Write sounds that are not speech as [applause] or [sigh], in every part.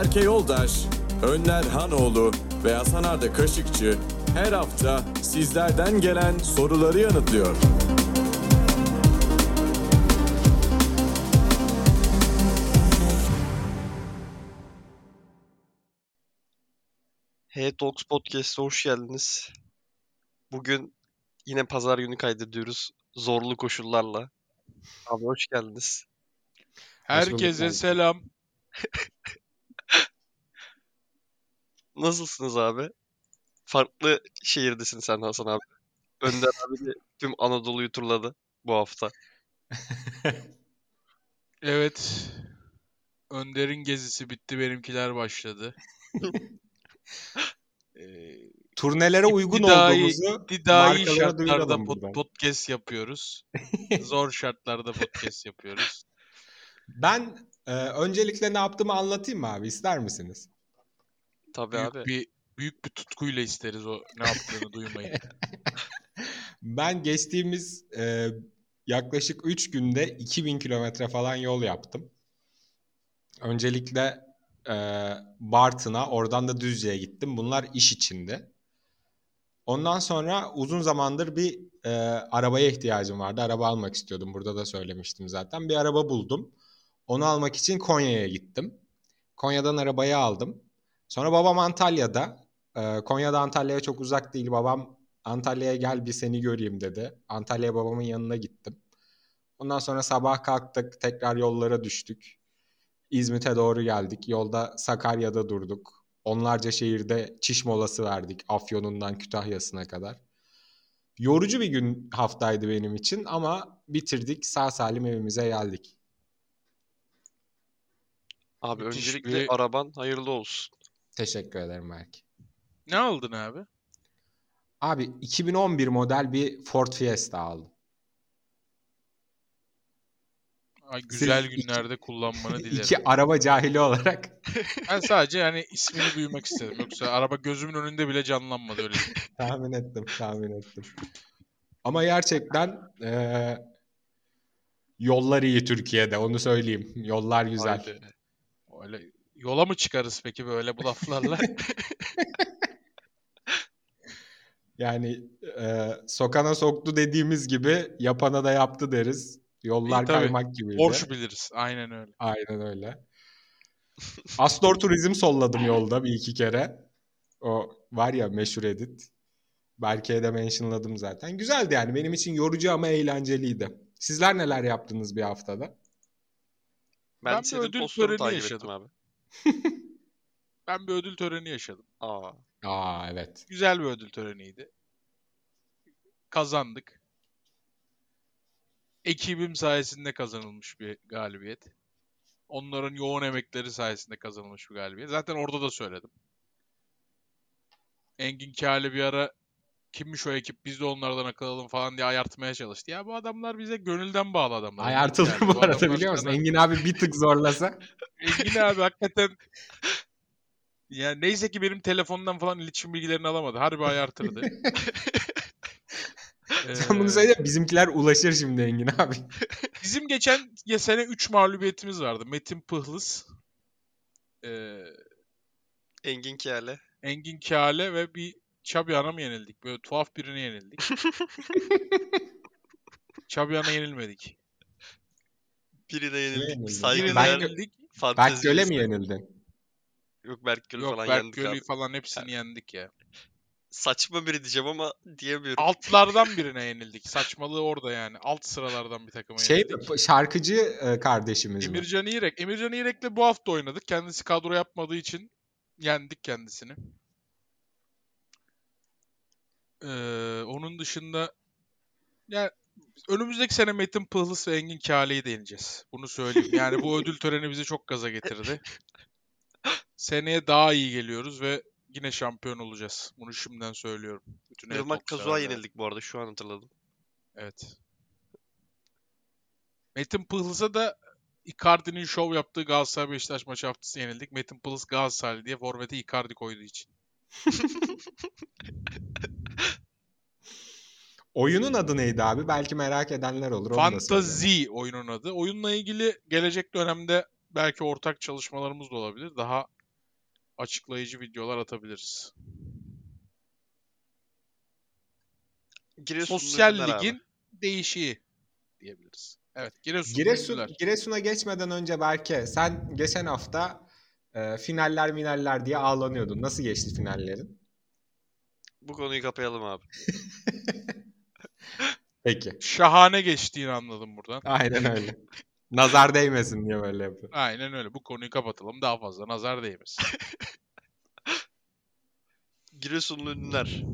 Berke Yoldaş, Önler Hanoğlu ve Hasan Arda Kaşıkçı her hafta sizlerden gelen soruları yanıtlıyor. Hey Talks Podcast'a hoş geldiniz. Bugün yine pazar günü kaydediyoruz. Zorlu koşullarla. Abi hoş geldiniz. Herkese selam. [laughs] Nasılsınız abi? Farklı şehirdesin sen Hasan abi. Önder abi de tüm Anadolu'yu turladı bu hafta. [laughs] Evet. Önder'in gezisi bitti, benimkiler başladı. [laughs] Ee, Turnelere uygun iyi- olduğumuzu markalara şartlarda pod- podcast yapıyoruz. [laughs] Zor şartlarda podcast yapıyoruz. Ben e, öncelikle ne yaptığımı anlatayım mı abi? İster misiniz? Tabii Büyük abi. bir büyük bir tutkuyla isteriz o ne yaptığını duymayı. [laughs] Ben geçtiğimiz e, yaklaşık 3 günde 2000 kilometre falan yol yaptım. Öncelikle e, Bartın'a, oradan da Düzce'ye gittim. Bunlar iş içinde. Ondan sonra uzun zamandır bir e, arabaya ihtiyacım vardı. Araba almak istiyordum. Burada da söylemiştim zaten. Bir araba buldum. Onu almak için Konya'ya gittim. Konya'dan arabayı aldım. Sonra babam Antalya'da. E, Konya'da Antalya'ya çok uzak değil. Babam Antalya'ya gel bir seni göreyim dedi. Antalya'ya babamın yanına gittim. Ondan sonra sabah kalktık. Tekrar yollara düştük. İzmit'e doğru geldik. Yolda Sakarya'da durduk. Onlarca şehirde çiş molası verdik. Afyon'undan Kütahya'sına kadar. Yorucu bir gün haftaydı benim için ama bitirdik. Sağ salim evimize geldik. Abi Müthiş öncelikle bir- araban hayırlı olsun. Teşekkür ederim belki. ne aldın abi? Abi 2011 model bir Ford Fiesta aldım. Ay, güzel iki- günlerde kullanmanı [laughs] dilerim. İki araba cahili olarak [laughs] Ben sadece yani ismini duymak istedim. Yoksa araba gözümün önünde bile canlanmadı öyle. [laughs] tahmin ettim, tahmin ettim. Ama gerçekten eee, yollar iyi Türkiye'de onu söyleyeyim. Yollar güzel. Haydi. Öyle yola mı çıkarız peki böyle bu laflarla? [laughs] Yani eee, sokana soktu dediğimiz gibi yapana da yaptı deriz. Yollar tabii. kaymak gibiydi. Borç biliriz. Aynen öyle. Aynen öyle. [laughs] Astor Turizm solladım yolda bir iki kere. O var ya meşhur edit. Berke'ye de mentionladım zaten. Güzeldi yani. Benim için yorucu ama eğlenceliydi. Sizler neler yaptınız bir haftada? Ben, Ben bir ödül töreni yaşadım. abi. [laughs] Ben bir ödül töreni yaşadım. Aa. Aa evet. Güzel bir ödül töreniydi. Kazandık. Ekibim sayesinde kazanılmış bir galibiyet. Onların yoğun emekleri sayesinde kazanılmış bir galibiyet. Zaten orada da söyledim. Engin Kâle bir ara kimmiş o ekip biz de onlardan akıl alalım falan diye ayartmaya çalıştı. Ya bu adamlar bize gönülden bağlı adamlar. Ayartılır Kâle, bu arada adamlar biliyor musun? sana- Engin abi bir tık zorlasa. [laughs] Engin abi hakikaten ya neyse ki benim telefondan falan iletişim bilgilerini alamadı. Harbi ayartırdı. [laughs] Sen bunu Ee, söyle bizimkiler ulaşır şimdi Engin abi. [laughs] Bizim geçen ya sene 3 mağlubiyetimiz vardı. Metin Pıhlız, ee, Engin Kiyale. Engin Kâle ve bir Çabiyan'a mı yenildik? Böyle tuhaf birine yenildik. [laughs] Çabiyan'a yenilmedik. Biri de yenildik. yenildi? Birine yenildik. fantezi Berk Göl'e mi yenildin? Yok Berk Göl'ü Yok falan Berk yendik Gölü abi. falan hepsini yendik ya. Saçma biri diyeceğim ama diyemiyorum. Altlardan [laughs] birine yenildik. Saçmalığı orada yani. Alt sıralardan bir takıma Şey yenildik. şarkıcı e, kardeşimiz mi? Emircan İrek. Emircan İrek'le bu hafta oynadık. Kendisi kadro yapmadığı için yendik kendisini. Ee, onun dışında ya önümüzdeki sene Metin Pıhlıs ve Engin Kâle'yi de yeneceğiz. Bunu söyleyeyim. Yani bu [laughs] ödül töreni bizi çok gaza getirdi. Seneye daha iyi geliyoruz ve yine şampiyon olacağız. Bunu şimdiden söylüyorum. Bütün Irmak Kazu'a yenildik bu arada şu an hatırladım. Evet. Metin Pıhlıs'a da Icardi'nin şov yaptığı Galatasaray Beşiktaş maçı haftası yenildik. Metin Pıhlıs Galatasaray diye forvete Icardi koyduğu için. [laughs] Oyunun adı neydi abi? Belki merak edenler olur. Fantasy oyunun adı. Oyunla ilgili gelecek dönemde belki ortak çalışmalarımız da olabilir. Daha açıklayıcı videolar atabiliriz. Giresunlu Sosyal ünlüler abi. ligin değişiği diyebiliriz. Evet, Giresun. Giresun. Giresun'a geçmeden önce Berke sen geçen hafta e, finaller minaller diye ağlanıyordun. Nasıl geçti finallerin? Bu konuyu kapayalım abi. [laughs] Peki. Şahane geçtiğini anladım buradan. Aynen [laughs] öyle. Nazar değmesin diye böyle yapıyor. Aynen öyle. Bu konuyu kapatalım. Daha fazla nazar değmesin. [laughs] Giresunlu ünlüler.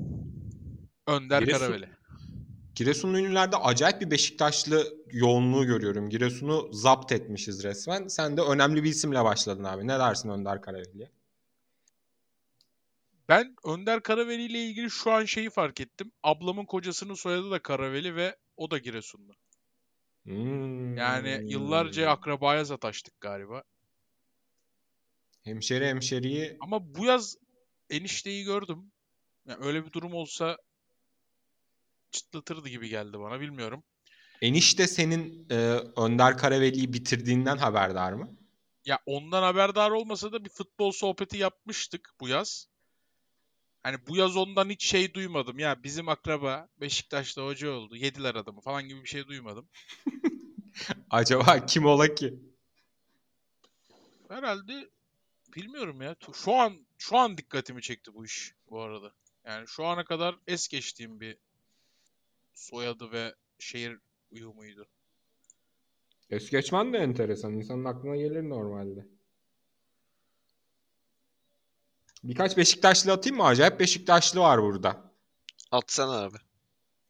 Önder Giresun- Karaveli. Giresunlu ünlülerde acayip bir Beşiktaşlı yoğunluğu görüyorum. Giresun'u zapt etmişiz resmen. Sen de önemli bir isimle başladın abi. Ne dersin Önder Karaveli'ye? Ben Önder Karaveli ile ilgili şu an şeyi fark ettim. Ablamın kocasının soyadı da Karaveli ve o da Giresunlu. Hmm. Yani yıllarca akrabaya sataştık galiba. Hemşeri hemşeriyi Ama bu yaz enişteyi gördüm. Yani öyle bir durum olsa çıtlatırdı gibi geldi bana bilmiyorum. enişte senin e, Önder Karaveli'yi bitirdiğinden haberdar mı? Ya ondan haberdar olmasa da bir futbol sohbeti yapmıştık bu yaz. Hani bu yaz ondan hiç şey duymadım. Ya bizim akraba Beşiktaş'ta hoca oldu. Yediler adamı falan gibi bir şey duymadım. [laughs] Acaba kim ola ki? Herhalde bilmiyorum ya. Şu an şu an dikkatimi çekti bu iş bu arada. Yani şu ana kadar es geçtiğim bir soyadı ve şehir uyumuydu. Es geçmen de enteresan. İnsanın aklına gelir normalde. Birkaç Beşiktaşlı atayım mı? Acayip Beşiktaşlı var burada. Atsana abi.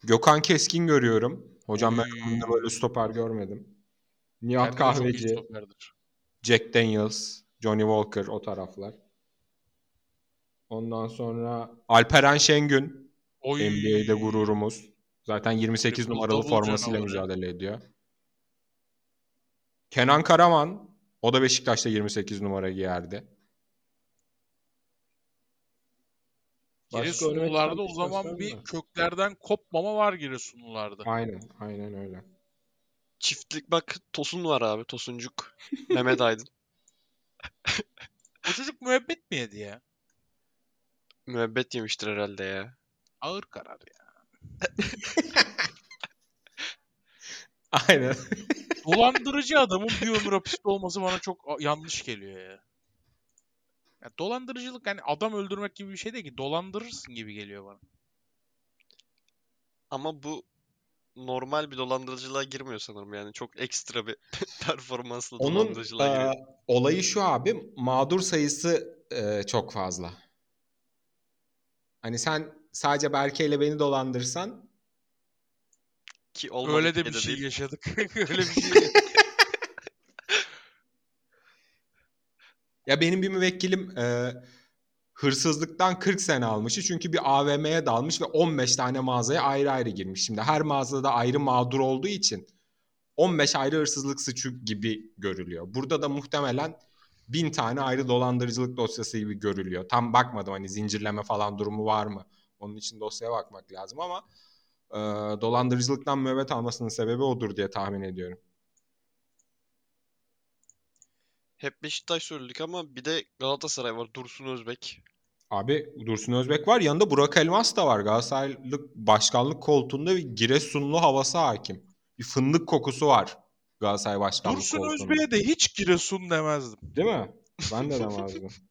Gökhan Keskin görüyorum. Hocam ben ömrümde böyle stoper görmedim. Nihat Kendine Kahveci. Jack Daniels, Johnny Walker o taraflar. Ondan sonra Alperen Şengün, Oy. NBA'de gururumuz. Zaten 28 Triple numaralı formasıyla mücadele ediyor. Kenan Karaman, o da Beşiktaş'ta 28 numara giyerdi. Başka örnek Giresunlularda o zaman bir de. köklerden kopmama var Giresunlularda. Aynen, aynen öyle. Çiftlik bak Tosun var abi. Tosuncuk. [laughs] Mehmet Aydın. O çocuk müebbet mi yedi ya? Müebbet yemiştir herhalde ya. Ağır karar ya. [laughs] Aynen. Dolandırıcı adamın bir ömür hapiste olması bana çok yanlış geliyor ya. Ya. Dolandırıcılık yani adam öldürmek gibi bir şey değil ki. Dolandırırsın gibi geliyor bana. Ama bu normal bir dolandırıcılığa girmiyor sanırım yani. Çok ekstra bir [laughs] performansla Onun dolandırıcılığa giriyor. e, olayı şu abi, mağdur sayısı e, çok fazla. Hani sen sadece Berke ile beni dolandırsan Ki olmadık Öyle de bir de şey değil. yaşadık. [laughs] Öyle bir şey. [laughs] Ya benim bir müvekkilim e, hırsızlıktan 40 sene almışı çünkü bir AVM'ye dalmış ve 15 tane mağazaya ayrı ayrı girmiş. Şimdi her mağazada ayrı mağdur olduğu için 15 ayrı hırsızlık suçu gibi görülüyor. Burada da muhtemelen bin tane ayrı dolandırıcılık dosyası gibi görülüyor. Tam bakmadım hani zincirleme falan durumu var mı? Onun için dosyaya bakmak lazım ama e, dolandırıcılıktan müebbet almasının sebebi odur diye tahmin ediyorum. Hep Beşiktaş söyledik ama bir de Galatasaray var. Dursun Özbek. Abi Dursun Özbek var. Yanında Burak Elmas da var. Galatasaraylık başkanlık koltuğunda bir Giresunlu havası hakim. Bir fındık kokusu var Galatasaray başkanlık Dursun koltuğunda. Özbek'e de hiç Giresun demezdim. Değil mi? Ben de demezdim. [laughs]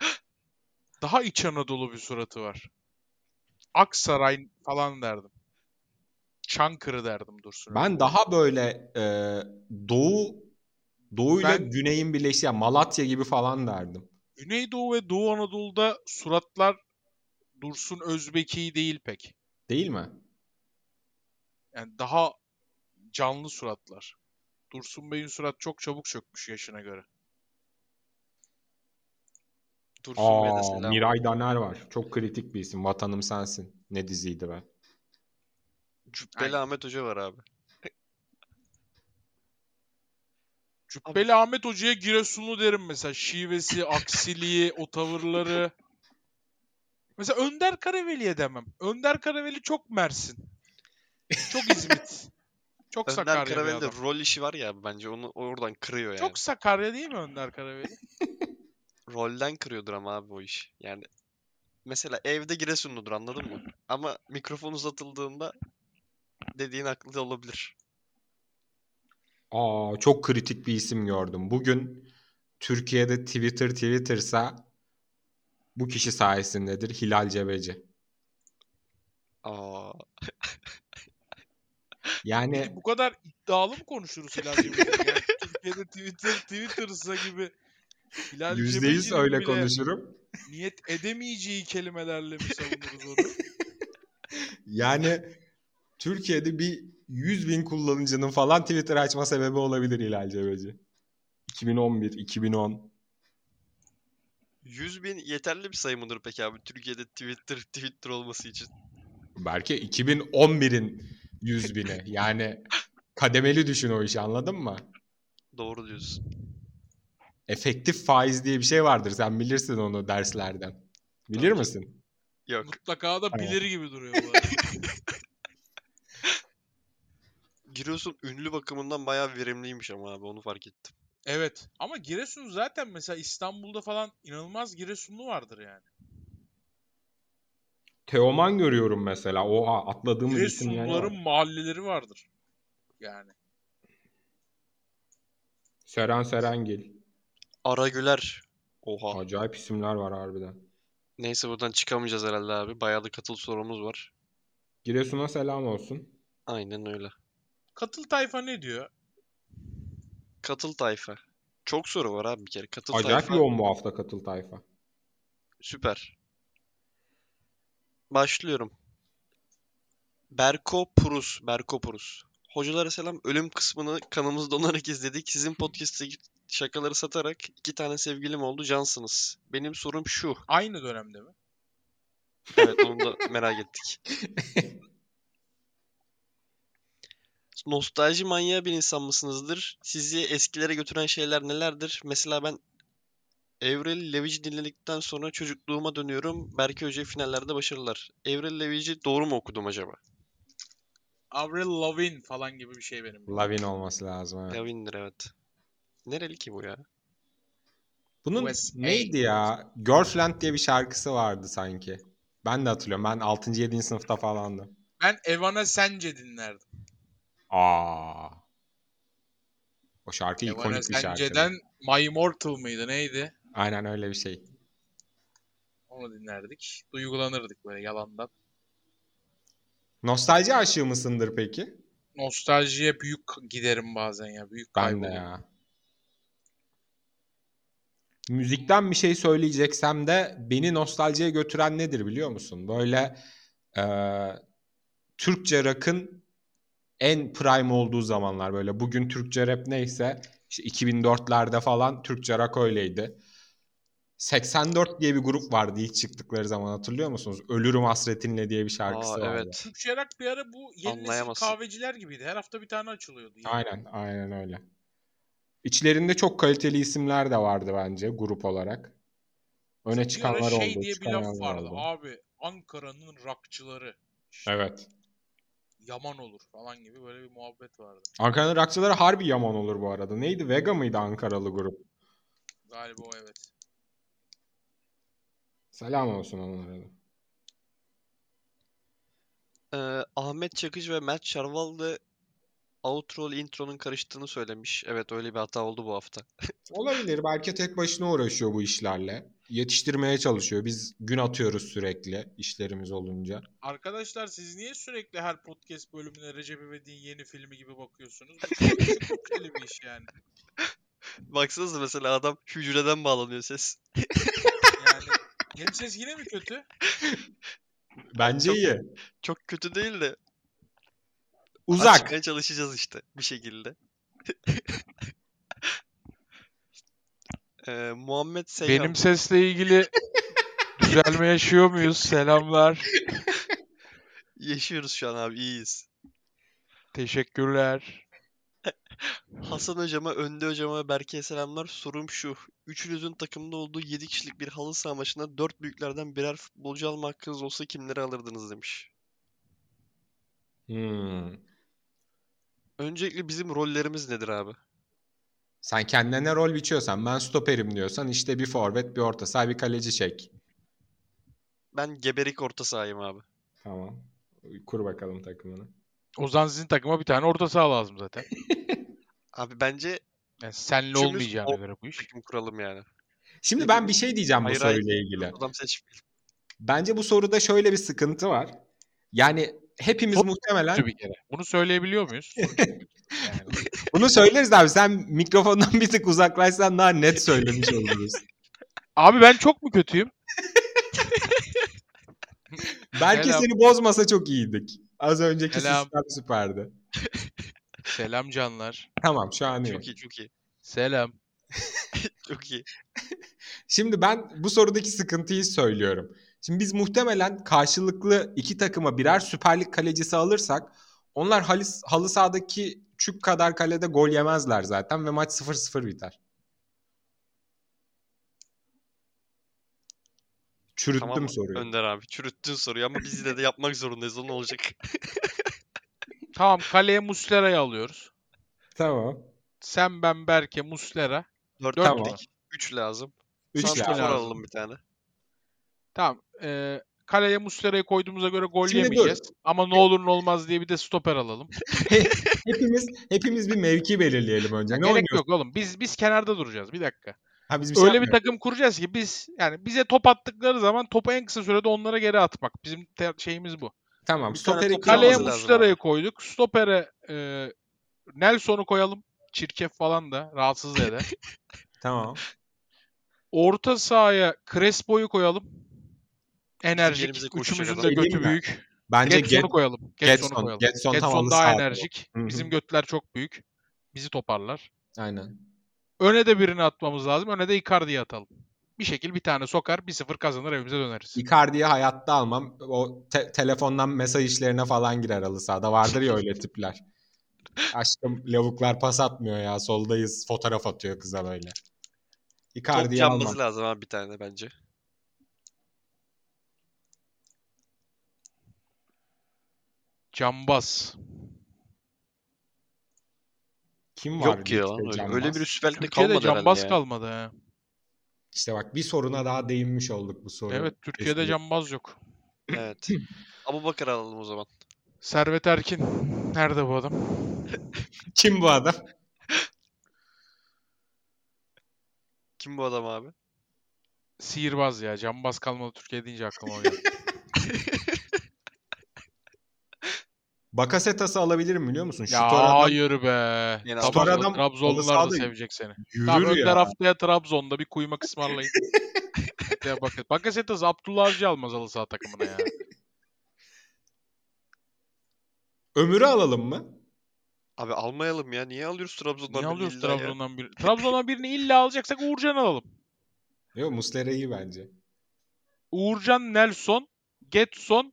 [laughs] Daha İç Anadolu bir suratı var. Aksaray falan derdim. Çankırı derdim Dursun ben daha böyle e, Doğu Doğu ile Ben- Güney'in birleştiği yani Malatya gibi falan derdim. Güneydoğu ve Doğu Anadolu'da suratlar Dursun Özbek'i değil pek. Değil mi? Yani daha canlı suratlar. Dursun Bey'in surat çok çabuk çökmüş yaşına göre. Dursun Aa, selam. Miray Daner var. Çok kritik bir isim. Vatanım sensin. Ne diziydi be. Cübbeli Aynen. Ahmet Hoca var abi. Cübbeli Ahmet Hoca'ya Giresunlu derim mesela. Şivesi, [coughs] aksiliği, o tavırları. Mesela Önder Karaveli'ye demem. Önder Karaveli çok Mersin. Çok İzmit. Çok [laughs] Önder Sakarya adam. rol işi var ya bence onu oradan kırıyor yani. Çok Sakarya değil mi Önder Karaveli? [laughs] rolden kırıyordur ama abi o iş. Yani mesela evde Giresunludur anladın mı? Ama mikrofon uzatıldığında dediğin haklı olabilir. Aa, çok kritik bir isim gördüm. Bugün Türkiye'de Twitter Twitter'sa bu kişi sayesindedir. Hilal Cebeci. Aa, Yani Peki bu kadar iddialı mı konuşuruz Hilal? Yani Türkiye'de Twitter, Twitter'sa gibi Hilal %100 Cebeci'nin öyle konuşurum. niyet edemeyeceği kelimelerle mi savunuruz onu? [laughs] Yani Türkiye'de bir 100 bin kullanıcının falan Twitter açma sebebi olabilir Hilal Cebeci. 2011, 2010. 100 bin yeterli bir sayı mıdır peki abi Türkiye'de Twitter Twitter olması için? Belki 2011'in 100 bini. Yani kademeli düşün o işi anladın mı? Doğru diyorsun. Efektif faiz diye bir şey vardır. Sen bilirsin onu derslerden. Bilir Tabii. misin? Yok. Mutlaka da bilir gibi duruyor bu arada. [laughs] Giresun ünlü bakımından bayağı verimliymiş ama abi onu fark ettim. Evet ama Giresun zaten mesela İstanbul'da falan inanılmaz Giresunlu vardır yani. Teoman görüyorum mesela. O atladığımız isimler var. Giresunluların mahalleleri vardır. Yani. Seren Serengil. Aragüler. Oha. Acayip isimler var harbiden. Neyse buradan çıkamayacağız herhalde abi. Bayağı da katıl sorumuz var. Giresun'a selam olsun. Aynen öyle. Katıl tayfa ne diyor? Katıl tayfa. Çok soru var abi bir kere. Katıl Acayip tayfa yoğun bu hafta katıl tayfa. süper. Başlıyorum. Berko Purus. Berko Purus. Hocalara selam. Ölüm kısmını kanımız donarak izledik. Sizin podcast'teki şakaları satarak iki tane sevgilim oldu. Cansınız. Benim sorum şu. Aynı dönemde mi? Evet onu da merak ettik. [laughs] Nostalji manyağı bir insan mısınızdır? Sizi eskilere götüren şeyler nelerdir? Mesela ben Avril Lavigne dinledikten sonra çocukluğuma dönüyorum. Berke Hoca finallerde başarılar. Avril Lavigne doğru mu okudum acaba? Avril Lavigne falan gibi bir şey benim. Lavin olması lazım. Evet. Lavigne'dir evet. Nereli ki bu ya? Bunun USA. neydi ya? Girlfriend diye bir şarkısı vardı sanki. Ben de hatırlıyorum. Ben 6. 7. sınıfta falandım. Ben Evana Sence dinlerdim. Aa. O şarkı Evana ikonik bir şarkı. Sence'den My Immortal mıydı neydi? Aynen öyle bir şey. Onu dinlerdik. Duygulanırdık böyle yalandan. Nostalji aşığı mısındır peki? Nostaljiye büyük giderim bazen ya. Büyük Ben de kaybolurum. ya. Müzikten bir şey söyleyeceksem de beni nostaljiye götüren nedir biliyor musun? Böyle eee, Türkçe rock'ın en prime olduğu zamanlar böyle bugün Türkçe rap neyse işte 2004'lerde falan Türkçe rock öyleydi. 84 diye bir grup vardı ilk çıktıkları zaman hatırlıyor musunuz? Ölürüm hasretinle diye bir şarkısı Aa vardı. evet. Türkçe rock bir ara bu yeni nesil kahveciler gibiydi. Her hafta bir tane açılıyordu. Yani. Aynen, aynen öyle. İçlerinde çok kaliteli isimler de vardı bence grup olarak. Öne çıkanlar şey oldu, diye bir laf vardı. oldu. Abi Ankara'nın rockçıları. İşte Evet. Yaman olur falan gibi böyle bir muhabbet vardı. Ankara'nın rockçıları harbi yaman olur bu arada. Neydi? Vega mıydı Ankaralı grup? Galiba o evet. Selam olsun onlara da. Ee, Ahmet Çakıcı ve Mert Şarval da outro ile intro'nun karıştığını söylemiş. Evet öyle bir hata oldu bu hafta. [laughs] Olabilir. Belki tek başına uğraşıyor bu işlerle. Yetiştirmeye çalışıyor. Biz gün atıyoruz sürekli işlerimiz olunca. Arkadaşlar siz niye sürekli her podcast bölümüne Recep İvedik'in yeni filmi gibi bakıyorsunuz? [laughs] Bu çok bir iş yani. Baksanıza mesela adam hücreden bağlanıyor ses. Yani benim ses yine mi kötü? Bence Çok- iyi. Çok kötü değil de Uzak. açmaya çalışacağız işte bir şekilde. [laughs] Ee, Muhammed Seyhan. Benim sesle ilgili [laughs] düzelme yaşıyor muyuz? Selamlar. Yaşıyoruz şu an abi iyiyiz. Teşekkürler. [laughs] Hasan hocama, Önde hocama ve Berke'ye selamlar. Sorum şu. Üçünüzün takımda olduğu 7 kişilik bir halı saha maçında 4 büyüklerden birer futbolcu alma hakkınız olsa kimleri alırdınız demiş. Hmm. Öncelikle bizim rollerimiz nedir abi? Sen kendine ne rol biçiyorsan ben stoperim diyorsan işte bir forvet bir orta saha bir kaleci çek. Ben geberik orta sahayım abi. Tamam. Kur bakalım takımını. O zaman sizin takıma bir tane orta saha lazım zaten. [laughs] Abi bence Yani senle olmayacağına o- göre bu iş. takım kuralım yani. Şimdi ben bir şey diyeceğim bu Hayır, hayır. soruyla ilgili. Adam seçmeyelim. Bence bu soruda şöyle bir sıkıntı var. Yani hepimiz Çok muhtemelen bir kere. Bunu söyleyebiliyor muyuz? [laughs] yani. Bunu söyleriz abi. Sen mikrofondan bir tık uzaklaşsan daha net söylemiş oluruz. Abi ben çok mu kötüyüm? [laughs] Belki Selam. seni bozmasa çok iyiydik. Az önceki Selam. sistem süperdi. [laughs] Selam canlar. Tamam şu an iyi. Çok iyi çok iyi. Selam. [laughs] Çok iyi. Şimdi ben bu sorudaki sıkıntıyı söylüyorum. Şimdi biz muhtemelen karşılıklı iki takıma birer Süper Lig kalecisi alırsak onlar halı, halı sahadaki çük kadar kalede gol yemezler zaten ve maç 0-0 biter. Çürüttüm Tamam soruyu. Önder abi. Çürüttün soruyu ama biz yine de yapmak zorundayız. O ne olacak? [laughs] Tamam kaleye Muslera'yı alıyoruz. Tamam. Sen ben Berke Muslera. 4 Dört Tamam. tamam. 3 lazım. Üç Santrafor lazım. alalım bir tane. Tamam. E, kaleye Muslera'yı koyduğumuza göre gol Şimdi dur. yemeyeceğiz. Ama ne olur ne olmaz diye bir de stoper alalım. [laughs] hepimiz hepimiz bir mevki belirleyelim önce. Ne Gerek oynuyorsun? yok oğlum. Biz biz kenarda duracağız. Bir dakika. Ha, biz bir şey Öyle bir takım kuracağız ki biz yani bize top attıkları zaman topu en kısa sürede onlara geri atmak. Bizim te- şeyimiz bu. Tamam. Bir Stoperi top Kaleye Muslera'yı koyduk. Stopere e, Nelson'u koyalım. Çirkef falan da rahatsız da eder. [laughs] Tamam. Orta sahaya Crespo'yu koyalım. Enerjik. Üçümüzün de Şey götü büyük. Bence Getson'u Get, koyalım. Getson. Getson'u koyalım. Getson Getson daha enerjik. Hı hı. Bizim götler çok büyük. Bizi toparlar. Aynen. Öne de birini atmamız lazım. Öne de Icardi'yi atalım. Bir şekil bir tane sokar 1-0 kazanır evimize döneriz. Icardi'yi hayatta almam. O te- telefondan mesaj işlerine falan girer halı sahada. Vardır ya öyle tipler. [laughs] Aşkım lavuklar pas atmıyor ya. Soldayız. Fotoğraf atıyor kıza böyle. Icardi'yi almam. lazım abi bir tane bence. Cambaz. Kim var? Yok ya ligde lan öyle. cambaz? Öyle bir Süper Lig'de Türkiye'de kalmadı herhalde cambaz ya. kalmadı ha. İşte bak bir soruna daha değinmiş olduk bu soru. Evet Türkiye'de Kesinlikle. cambaz yok. [laughs] Evet. Abu Bakar alalım o zaman. Servet Erkin. Nerede bu adam? [laughs] Kim bu adam? Kim bu adam abi? Sihirbaz ya. Cambaz kalmadı Türkiye deyince aklıma o geldi. [laughs] Bakasetas'ı alabilirim biliyor musun? Şu ya adam hayır be. Stoper adam Trabzonlular da sevecek seni. yürür Tamam ya. Önder haftaya Trabzon'da bir kuymak ısmarlayın. [laughs] ya bak Bakasetas Abdullah Avcı almaz halı saha takımına ya. [laughs] Ömür'ü alalım mı? Abi almayalım ya. Niye alıyoruz Trabzon'dan Niye alıyoruz? Trabzon'dan bir? Trabzon'dan birini illa alacaksak Uğurcan alalım. Yok Muslera iyi bence. Uğurcan, Nelson, Getson.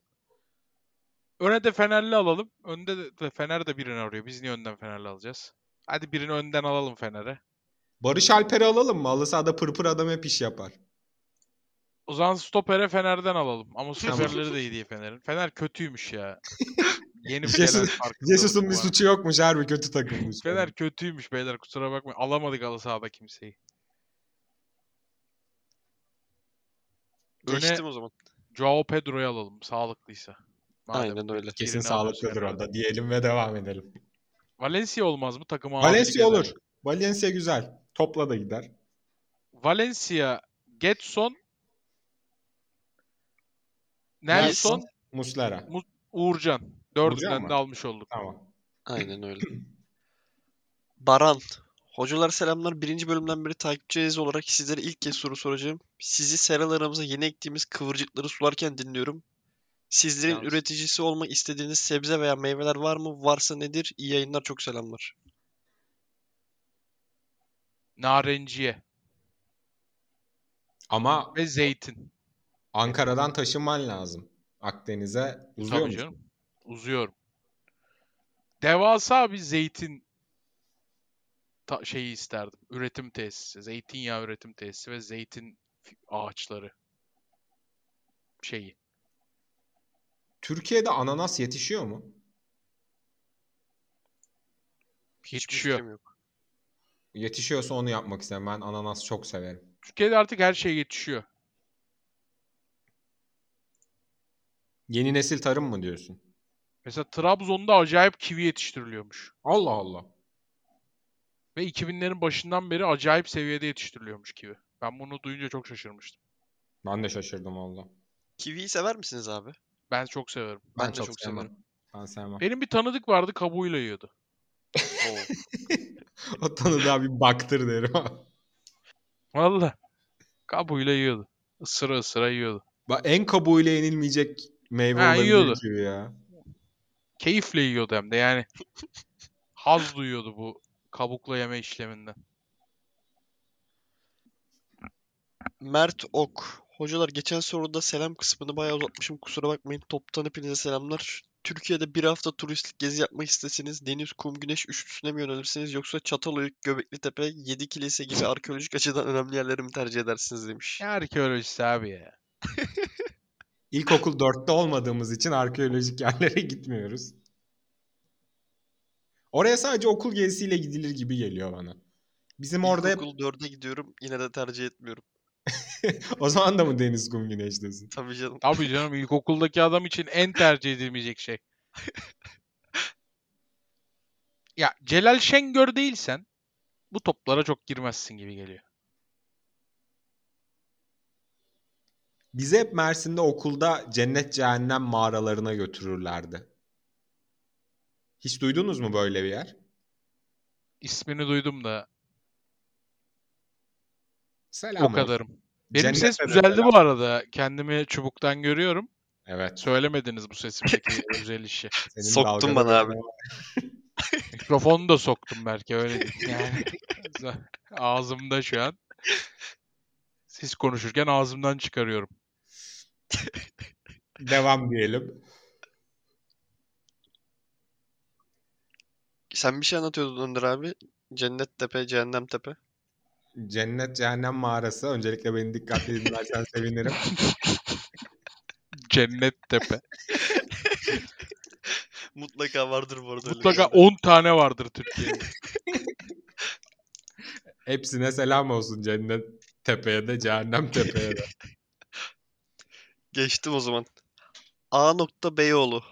Öne de Fenerli alalım. Önde de, Fener de birini arıyor. Biz niye önden Fenerli alacağız? Hadi birini önden alalım Fener'e. Barış Alper'i alalım mı? Halı sahada pırpır adam hep iş yapar. O zaman stopere Fener'den alalım. Ama stoperleri de iyi değil Fener'in. Fener kötüymüş ya. [laughs] Yeni bir farkındalık Jesus'un bir suçu yokmuş harbi kötü takımmış. Fener kötüymüş beyler kusura bakmayın. Alamadık halı sahada kimseyi. Öne Geçtim o zaman. Joao Pedro'yu alalım sağlıklıysa. Madem Aynen öyle. Kesin sağlıklıdır o da diyelim ve devam edelim. Valencia olmaz mı takımı Valencia olur. Valencia güzel. Topla da gider. Valencia, Getson, Nelson, Muslera. Uğurcan. Uğurcan Dördünden de almış olduk. Tamam. Aynen öyle. [clears throat] Baran. Hocalar selamlar. Birinci bölümden beri takipçiniz olarak sizlere ilk kez soru soracağım. Sizi seralarımıza yeni ektiğimiz kıvırcıkları sularken dinliyorum. Sizlerin Yalnız- üreticisi olmak istediğiniz sebze veya meyveler var mı? Varsa nedir? İyi yayınlar. Çok selamlar. Narenciye Ama ve zeytin. Ankara'dan taşınman lazım. Akdeniz'e uzuyor Tabii musun? canım. Uzuyorum. Devasa bir zeytin ta- şeyi isterdim. Üretim tesisi. Zeytinyağı üretim tesisi ve zeytin fi- ağaçları şeyi. Türkiye'de ananas yetişiyor mu? Hiçbir Yetişiyor. fikrim yok. Yetişiyorsa onu yapmak isterim. Ben ananas çok severim. Türkiye'de artık her şey yetişiyor. Yeni nesil tarım mı diyorsun? Mesela Trabzon'da acayip kivi yetiştiriliyormuş. Allah Allah. Ve 2000'lerin başından beri acayip seviyede yetiştiriliyormuş kivi. Ben bunu duyunca çok şaşırmıştım. Ben de şaşırdım valla. Kiwiyi sever misiniz abi? Ben çok severim. Ben, Ben de çok çok sevmem. severim. Ben sevmem. Benim bir tanıdık vardı kabuğuyla yiyordu. [laughs] O tanıdığa bir baktır derim. [laughs] Valla. Kabuğuyla yiyordu. Isıra ısıra yiyordu. Bak en kabuğuyla yenilmeyecek meyve Ha, yiyordu. gibi ya. Keyifle yiyordu hem de yani. [laughs] Haz duyuyordu bu kabukla yeme işleminden. Mert Ok. Hocalar geçen soruda selam kısmını bayağı uzatmışım. Kusura bakmayın. Toptan hepinize selamlar. Türkiye'de bir hafta turistlik gezi yapmak isteseniz deniz, kum, güneş üçlüsüne mi yönelirsiniz yoksa Çatalhöyük, Göbekli Tepe, Yedi Kilise gibi arkeolojik açıdan önemli yerleri mi tercih edersiniz demiş. Ne arkeolojisi abi ya. [laughs] İlkokul 4'te olmadığımız için arkeolojik yerlere gitmiyoruz. Oraya sadece okul gezisiyle gidilir gibi geliyor bana. Bizim orada hep İlkokul 4'e gidiyorum yine de tercih etmiyorum. [laughs] o zaman da mı deniz kum güneştesin? Tabii canım. Tabii canım ilkokuldaki adam için en tercih edilmeyecek şey. Ya Celal Şengör değilsen bu toplara çok girmezsin gibi geliyor. Bizi hep Mersin'de okulda cennet cehennem mağaralarına götürürlerdi. Hiç duydunuz mu böyle bir yer? İsmini duydum da Selam o kadarım. Benim Cennete ses düzeldi bu arada. Kendimi çubuktan görüyorum. Evet. Söylemediniz bu sesimdeki [laughs] özel işi. Senin Soktun bana abi. Mikrofonu da soktum belki öyle. Yani [laughs] ağzımda şu an. Siz konuşurken ağzımdan çıkarıyorum. [laughs] Devam diyelim. Sen bir şey anlatıyordun Önder abi. Cennet Tepe, Cehennem Tepe. Cennet cehennem mağarası. Öncelikle beni dikkatli dinlersen sevinirim. [laughs] Cennet tepe. [laughs] Mutlaka vardır bu arada Mutlaka bir yerler. 10 tane vardır Türkiye'de. [laughs] Hepsine selam olsun cennet tepeye de cehennem tepeye de. Geçtim o zaman. A. Beyoğlu.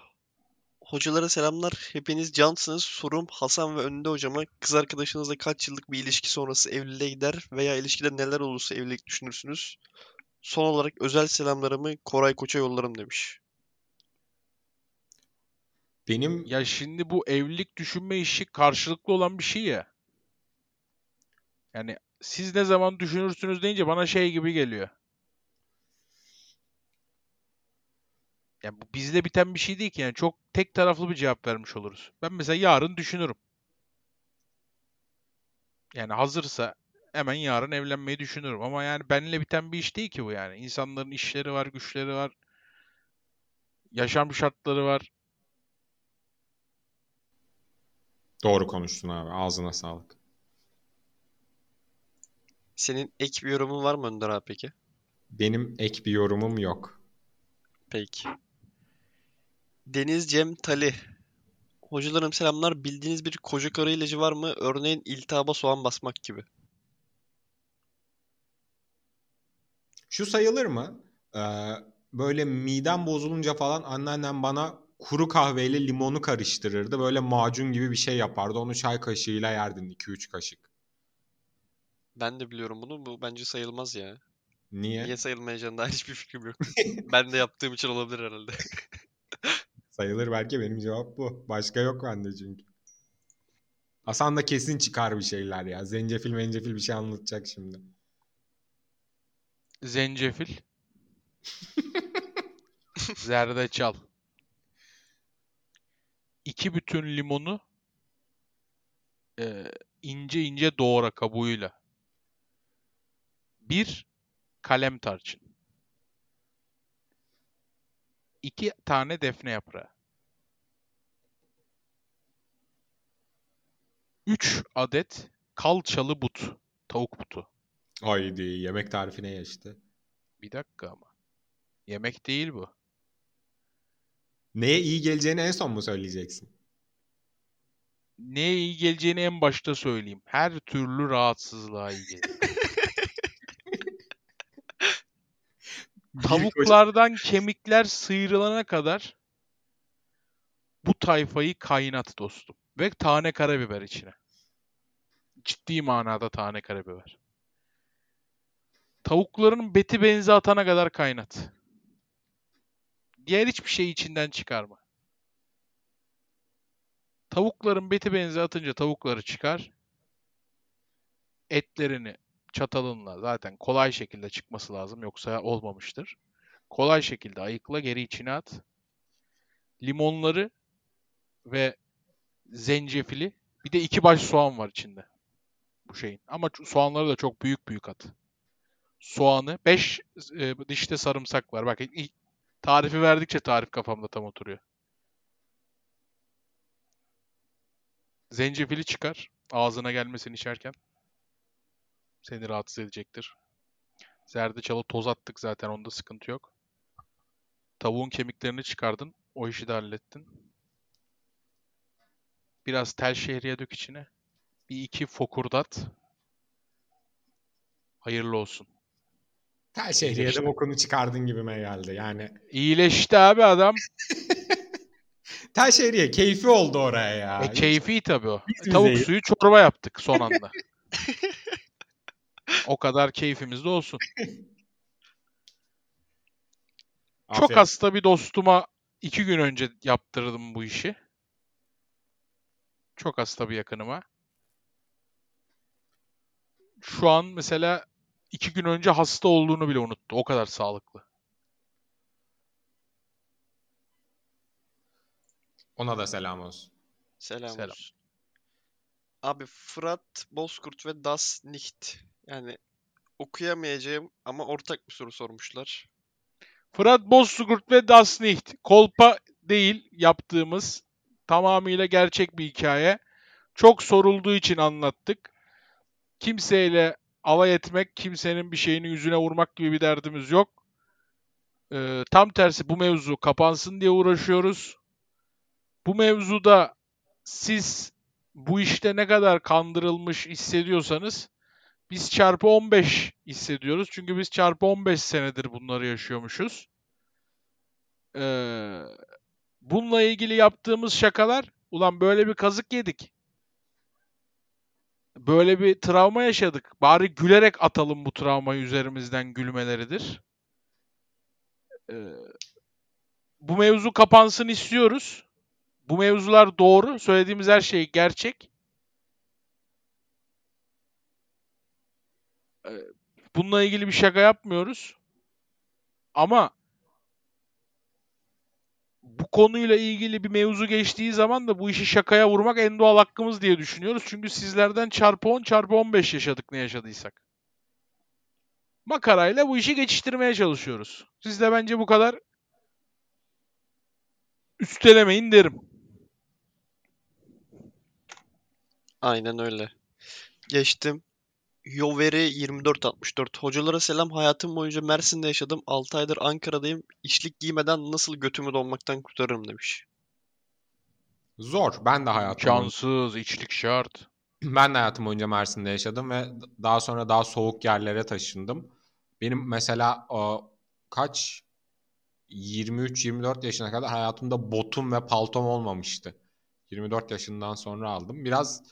Hocalara selamlar. Hepiniz cansınız. Sorum Hasan ve Önde hocama kız arkadaşınızla kaç yıllık bir ilişki sonrası evliliğe gider veya ilişkide neler olursa evlilik düşünürsünüz? Son olarak özel selamlarımı Koray Koç'a yollarım demiş. Benim Ya şimdi bu evlilik düşünme işi karşılıklı olan bir şey ya. Yani siz ne zaman düşünürsünüz deyince bana şey gibi geliyor. Yani bu bizle biten bir şey değil ki yani çok tek taraflı bir cevap vermiş oluruz. Ben mesela yarın düşünürüm. Yani hazırsa hemen yarın evlenmeyi düşünürüm ama yani benimle biten bir iş değil ki bu yani. İnsanların işleri var, güçleri var. Yaşam şartları var. doğru konuştun abi. Ağzına sağlık. Senin ek bir yorumun var mı Önder abi peki? Benim ek bir yorumum yok. Peki. Deniz Cem Tali. Hocalarım selamlar. Bildiğiniz bir koca karı ilacı var mı? Örneğin iltihaba soğan basmak gibi. Şu sayılır mı? Ee, böyle midem bozulunca falan anneannem bana kuru kahveyle limonu karıştırırdı. Böyle macun gibi bir şey yapardı. Onu çay kaşığıyla yerdin 2-3 kaşık. Ben de biliyorum bunu. Bu bence sayılmaz ya. Niye? Niye sayılmayacağına dair hiçbir fikrim yok. [laughs] Ben de yaptığım için olabilir herhalde. Sayılır belki benim cevap bu. Başka yok bende çünkü. Hasan da kesin çıkar bir şeyler ya. Zencefil mencefil bir şey anlatacak şimdi. Zencefil. [laughs] Zerdeçal. İki bütün limonu e, ince ince doğra kabuğuyla. Bir kalem tarçın. İki tane defne yaprağı. Üç adet kalçalı but. Tavuk butu. Haydi yemek tarifine geçti. Bir dakika ama. Yemek değil bu. Neye iyi geleceğini en son mu söyleyeceksin? neye iyi geleceğini en başta söyleyeyim. Her türlü rahatsızlığa iyi gelir. [laughs] Tavuklardan kemikler sıyrılana kadar bu tayfayı kaynat dostum. Ve tane karabiber içine. Ciddi manada tane karabiber. Tavukların beti benzi atana kadar kaynat. Diğer hiçbir şey içinden çıkarma. Tavukların beti benzi atınca tavukları çıkar. Etlerini çatalınla zaten kolay şekilde çıkması lazım yoksa olmamıştır. Kolay şekilde ayıkla geri içine at. Limonları ve zencefili bir de iki baş soğan var içinde bu şeyin. Ama soğanları da çok büyük büyük at. Soğanı 5 dişte sarımsak var. Bak tarifi verdikçe tarif kafamda tam oturuyor. Zencefili çıkar. Ağzına gelmesin içerken. Seni rahatsız edecektir. Zerdeçalı toz attık zaten onda sıkıntı yok. Tavuğun kemiklerini çıkardın. O işi de hallettin. Biraz tel şehriye dök içine. Bir iki fokurdat. Hayırlı olsun. Tel şehriye de bokunu çıkardın gibime geldi. Yani İyileşti abi adam. [laughs] tel şehriye keyfi oldu oraya ya. E, keyfi tabii o. Biz Tavuk bizeyiz. suyu çorba yaptık son anda. [laughs] o kadar keyfimiz de olsun. [laughs] Çok hasta bir dostuma iki gün önce yaptırdım bu işi. Çok hasta bir yakınıma. Şu an mesela iki gün önce hasta olduğunu bile unuttu. O kadar sağlıklı. Ona da selam olsun. Selam, Selam. olsun. Abi Fırat, Bozkurt ve Das Nicht. Yani okuyamayacağım ama ortak bir soru sormuşlar. Fırat Bozkurt ve Das Nicht. Kolpa değil yaptığımız tamamıyla gerçek bir hikaye. Çok sorulduğu için anlattık. Kimseyle alay etmek, kimsenin bir şeyini yüzüne vurmak gibi bir derdimiz yok. Ee, tam tersi bu mevzu kapansın diye uğraşıyoruz. Bu mevzuda siz bu işte ne kadar kandırılmış hissediyorsanız biz çarpı 15 hissediyoruz. Çünkü biz çarpı 15 senedir bunları yaşıyormuşuz. Ee, bununla ilgili yaptığımız şakalar, ulan böyle bir kazık yedik. Böyle bir travma yaşadık. Bari gülerek atalım bu travmayı üzerimizden gülmeleridir. Ee, bu mevzu kapansın istiyoruz. Bu mevzular doğru. Söylediğimiz her şey gerçek. Bununla ilgili bir şaka yapmıyoruz. Ama bu konuyla ilgili bir mevzu geçtiği zaman da bu işi şakaya vurmak en doğal hakkımız diye düşünüyoruz. Çünkü sizlerden çarpı 10 çarpı 15 yaşadık ne yaşadıysak. Makarayla bu işi geçiştirmeye çalışıyoruz. Siz de bence bu kadar üstelemeyin derim. Aynen öyle. Geçtim. Yoveri 2464. Hocalara selam. Hayatım boyunca Mersin'de yaşadım. 6 aydır Ankara'dayım. İşlik giymeden nasıl götümü donmaktan kurtarırım demiş. Zor. Ben de hayatım Şanssız, içlik şart. ben de hayatım boyunca Mersin'de yaşadım ve daha sonra daha soğuk yerlere taşındım. Benim mesela o, kaç 23-24 yaşına kadar hayatımda botum ve paltom olmamıştı. 24 yaşından sonra aldım. Biraz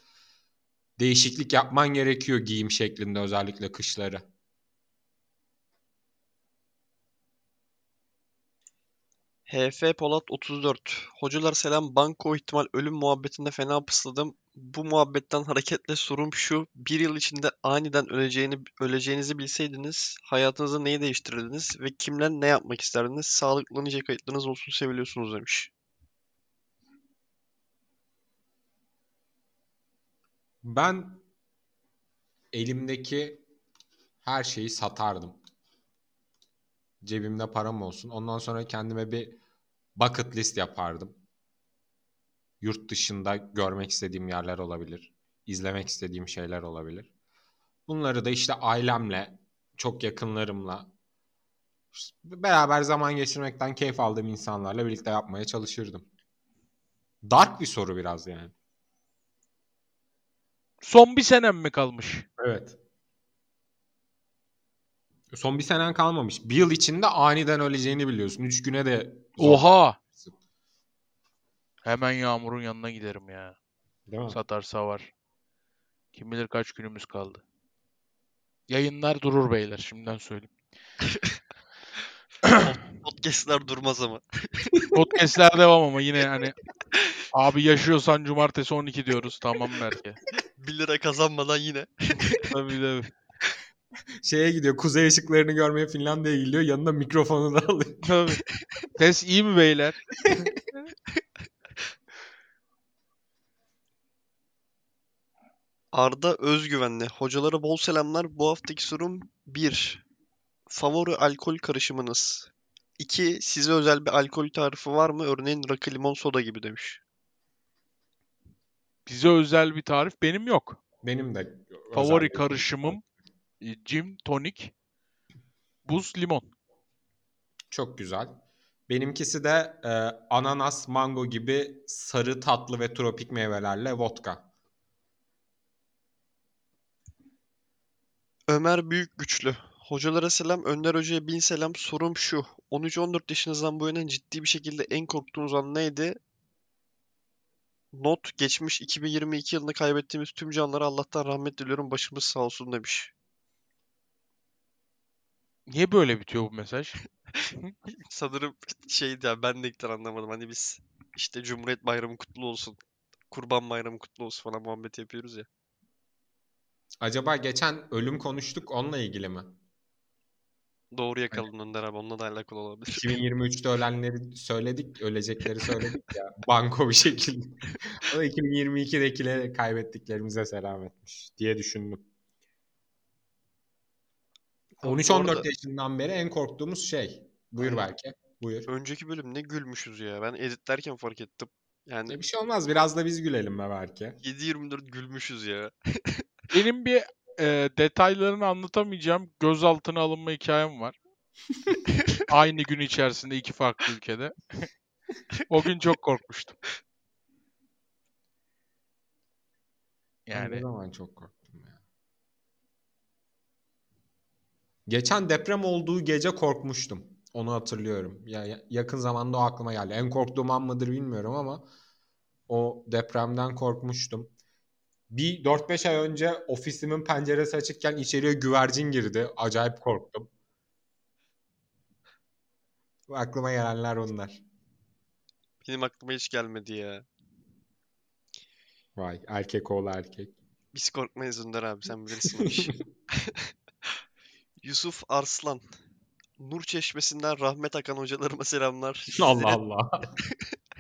değişiklik yapman gerekiyor giyim şeklinde özellikle kışları. HF Polat 34. Hocalar selam. Banko ihtimal ölüm muhabbetinde fena pısladım. Bu muhabbetten hareketle sorum şu. Bir yıl içinde aniden öleceğini, öleceğinizi bilseydiniz hayatınızda neyi değiştirirdiniz ve kimle ne yapmak isterdiniz? Sağlıklı nice kayıtlarınız olsun seviliyorsunuz demiş. Ben elimdeki her şeyi satardım. Cebimde param olsun. Ondan sonra kendime bir bucket list yapardım. Yurt dışında görmek istediğim yerler olabilir. izlemek istediğim şeyler olabilir. Bunları da işte ailemle, çok yakınlarımla beraber zaman geçirmekten keyif aldığım insanlarla birlikte yapmaya çalışırdım. Dark bir soru biraz yani. Son bir senem mi kalmış? Evet. Son bir senen kalmamış. Bir yıl içinde aniden öleceğini biliyorsun. Üç güne de zor. Oha! Hemen Yağmur'un yanına giderim ya. Değil mi? Satarsa var. Kim bilir kaç günümüz kaldı. Yayınlar durur beyler şimdiden söyleyeyim. [laughs] Podcast'ler durmaz ama. [laughs] Podcast'ler devam ama yine hani abi yaşıyorsan cumartesi 12 diyoruz. Tamam belki. 1 lira kazanmadan yine. [laughs] Tabii tabii. Şeye gidiyor. Kuzey ışıklarını görmeye Finlandiya'ya gidiyor. Yanında mikrofonu da alıyor. [laughs] Tabii. Ses iyi mi beyler? Arda Özgüvenli. Hocalara bol selamlar. Bu haftaki sorum 1. Favori alkol karışımınız. 2. Size özel bir alkol tarifi var mı? Örneğin rakı, limon, soda gibi demiş. Bize özel bir tarif benim yok. Benim de Favori özel- karışımım e, gin, tonik, buz, limon. Çok güzel. Benimkisi de e, ananas, mango gibi sarı, tatlı ve tropik meyvelerle vodka. Ömer Büyük Güçlü. Hocalara selam, Önder Hoca'ya bin selam. Sorum şu. 13-14 yaşınızdan bu yana ciddi bir şekilde en korktuğunuz an neydi? Not geçmiş 2022 yılında kaybettiğimiz tüm canlara Allah'tan rahmet diliyorum. Başımız sağ olsun demiş. Niye böyle bitiyor bu mesaj? [laughs] Sanırım şeydi ya ben de ilkten anlamadım. Hani biz işte Cumhuriyet Bayramı kutlu olsun. Kurban Bayramı kutlu olsun falan muhabbet yapıyoruz ya. Acaba geçen ölüm konuştuk onunla ilgili mi? Doğru yakaladın Önder abi. Onunla da alakalı olabilir. 2023'te ölenleri söyledik, ölecekleri söyledik ya. [laughs] Banko bir şekilde. O da 2022'dekileri kaybettiklerimize selam etmiş diye düşündüm. Abi bu 13-14 arada yaşından beri en korktuğumuz şey. Buyur Aynen. belki. Buyur. önceki bölüm ne gülmüşüz ya. Ben editlerken fark ettim. Yani Ne bir şey olmaz. Biraz da biz gülelim be belki. 7-24 gülmüşüz ya. [laughs] Benim bir e, detaylarını anlatamayacağım gözaltına alınma hikayem var. [laughs] Aynı gün içerisinde iki farklı ülkede. [laughs] o gün çok korkmuştum. Ben ne Yani zaman çok korktum ya. Geçen deprem olduğu gece korkmuştum. Onu hatırlıyorum. Ya, ya- yakın zamanda o aklıma geldi. En korktuğum an mıdır bilmiyorum ama o depremden korkmuştum. Bir 4-5 ay önce ofisimin penceresi açıkken içeriye güvercin girdi. Acayip korktum. Aklıma gelenler onlar. Benim aklıma hiç gelmedi ya. Vay erkek oğlu erkek. Biz korkmayız Önder abi. Sen bilirsin o [laughs] işi. [laughs] Yusuf Arslan. Nur Çeşmesi'nden rahmet akan hocalarıma selamlar. Allah Sizlerin, Allah.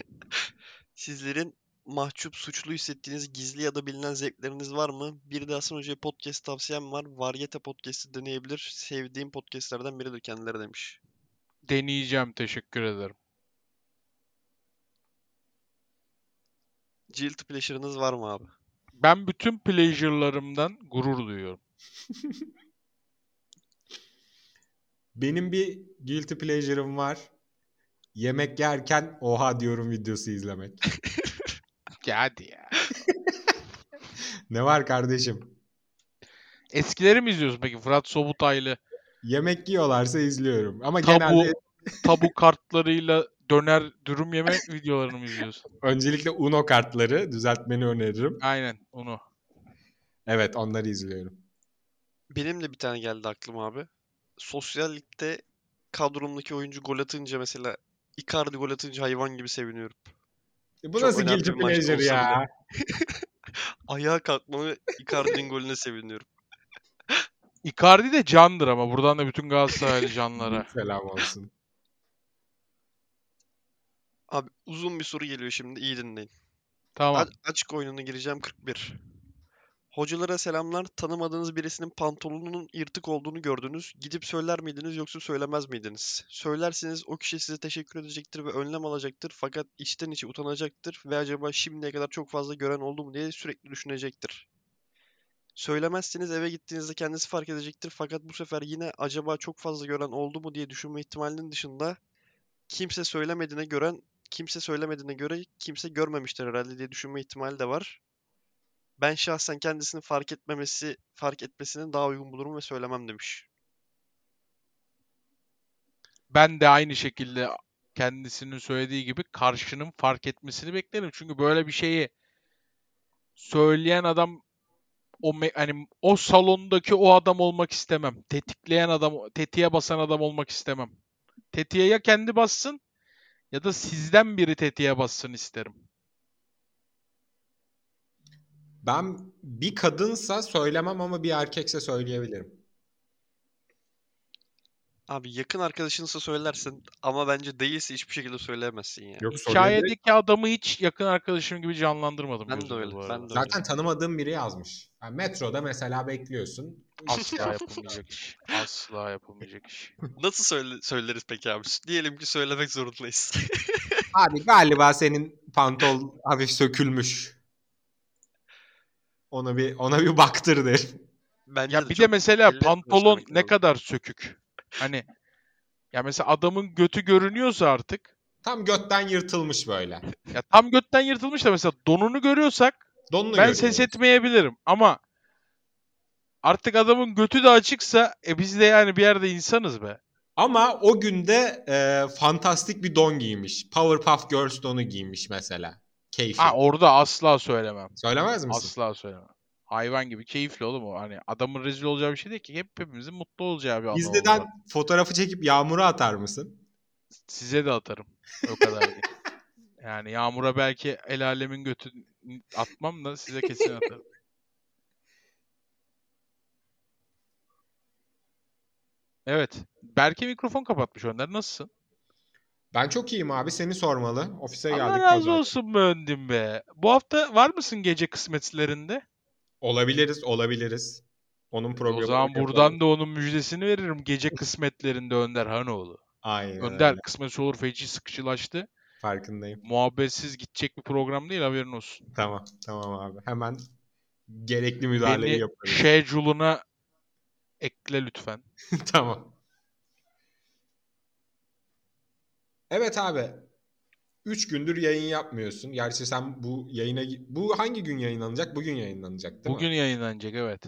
[laughs] sizlerin mahcup, suçlu hissettiğiniz gizli ya da bilinen zevkleriniz var mı? Bir de Hasan Hoca'ya podcast tavsiyem var. Varyete podcast'i deneyebilir. Sevdiğim podcastlerden biridir kendileri demiş. deneyeceğim teşekkür ederim. Guilty pleasure'ınız var mı abi? Ben bütün pleasure'larımdan gurur duyuyorum. [laughs] Benim bir guilty pleasure'ım var. Yemek yerken oha diyorum videosu izlemek. [laughs] Ya hadi ya. [laughs] Ne var kardeşim? Eskileri mi izliyorsun peki? Fırat Sobutaylı Yemek yiyorlarsa izliyorum. Ama tabu, genelde tabu kartlarıyla döner dürüm yeme videolarını mı izliyorsun? öncelikle Uno kartları düzeltmeni öneririm. Aynen onu. Evet onları izliyorum. Benim de bir tane geldi aklıma abi. Sosyal ligde kadromdaki oyuncu gol atınca mesela Icardi gol atınca hayvan gibi seviniyorum. Bu Çok nasıl guilty pleasure ya? [laughs] Ayağa kalkmamı Icardi'nin golüne seviniyorum. Icardi de candır ama buradan da bütün Galatasaraylı canlara. [laughs] Selam olsun. Abi uzun bir soru geliyor şimdi iyi dinleyin. Tamam. A- açık oyununa gireceğim 41. Hocalara selamlar. Tanımadığınız birisinin pantolonunun yırtık olduğunu gördünüz. Gidip söyler miydiniz yoksa söylemez miydiniz? Söylerseniz o kişi size teşekkür edecektir ve önlem alacaktır. Fakat içten içe utanacaktır ve acaba şimdiye kadar çok fazla gören oldu mu diye sürekli düşünecektir. Söylemezseniz eve gittiğinizde kendisi fark edecektir. Fakat bu sefer yine acaba çok fazla gören oldu mu diye düşünme ihtimalinin dışında kimse söylemediğine gören kimse söylemediğine göre kimse görmemiştir herhalde diye düşünme ihtimali de var. Ben şahsen kendisini fark etmemesi, fark etmesini daha uygun bulurum ve söylemem demiş. Ben de aynı şekilde kendisinin söylediği gibi karşının fark etmesini beklerim. Çünkü böyle bir şeyi söyleyen adam o hani o salondaki o adam olmak istemem. Tetikleyen adam, tetiğe basan adam olmak istemem. Tetiğe ya kendi bassın ya da sizden biri tetiğe bassın isterim. Ben bir kadınsa söylemem ama bir erkekse söyleyebilirim. Abi yakın arkadaşınsa söylersin ama bence değilse hiçbir şekilde söyleyemezsin ya. Yok. Hikayedeki adamı hiç yakın arkadaşım gibi canlandırmadım Ben de öyle, ben de öyle. Zaten tanımadığım biri yazmış. Yani metroda mesela bekliyorsun. Asla [laughs] yapılmayacak iş. Asla yapılmayacak iş. Nasıl söyle söyleriz peki abi? Diyelim ki söylemek zorundayız. Abi galiba senin pantol hafif sökülmüş. Ona bir ona bir baktır derim. Bence Ya bir de mesela pantolon ne lazım. kadar sökük. Hani ya mesela adamın götü görünüyorsa artık Tam götten yırtılmış böyle. ya tam götten yırtılmış da mesela donunu görüyorsak Donunu ben görüyoruz. ses etmeyebilirim ama artık adamın götü de açıksa e biz de yani bir yerde insanız be. Ama o günde e, fantastik bir don giymiş. Powerpuff Girls donu giymiş mesela. Keyfi. Ha orada asla söylemem. Söylemez misin? Asla söylemem. Hayvan gibi keyifli oğlum o. Hani adamın rezil olacağı bir şey değil ki. Hep hepimizin mutlu olacağı bir anı Gizliden olmalı. fotoğrafı çekip yağmura atar mısın? Size de atarım. O kadar değil. [laughs] Yani Yağmur'a belki el alemin götünü atmam da size kesin atarım. [laughs] Evet. Berke mikrofon kapatmış Önder. Nasılsın? Ben çok iyiyim abi. Seni sormalı. Ofise geldik. Allah razı pazar. olsun be Öndüm be. Bu hafta var mısın gece kısmetlerinde? Olabiliriz, olabiliriz. Onun programı. O zaman buradan da onun müjdesini veririm. Gece kısmetlerinde Önder Hanoğlu. Aynen Önder öyle. kısmet olur feci sıkıcılaştı. Farkındayım. Muhabbetsiz gidecek bir program değil haberin olsun. Tamam, tamam abi. Hemen gerekli müdahaleyi Beni yaparız. schedule'una ekle lütfen. [laughs] tamam. Evet abi. 3 gündür yayın yapmıyorsun. Gerçi sen bu yayına... Bu hangi gün yayınlanacak? Bugün yayınlanacak değil Bugün mi? yayınlanacak evet.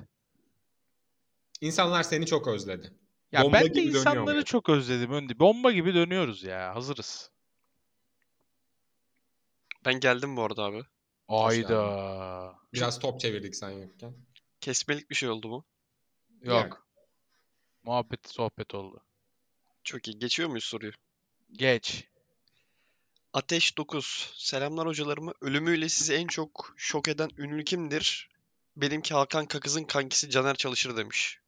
İnsanlar seni çok özledi. Ya Bomba ben de insanları çok özledim Önder. Bomba gibi dönüyoruz ya. Hazırız. Ben geldim bu arada abi. Ayda. Biraz top çevirdik sen yokken. Kesmelik bir şey oldu mu? Yok. Muhabbet sohbet oldu. Çok iyi. Geçiyor muyuz soruyu? Geç. Ateş 9. Selamlar hocalarıma. Ölümüyle sizi en çok şok eden ünlü kimdir? Benimki Hakan Kakız'ın kankisi Caner Çalışır demiş.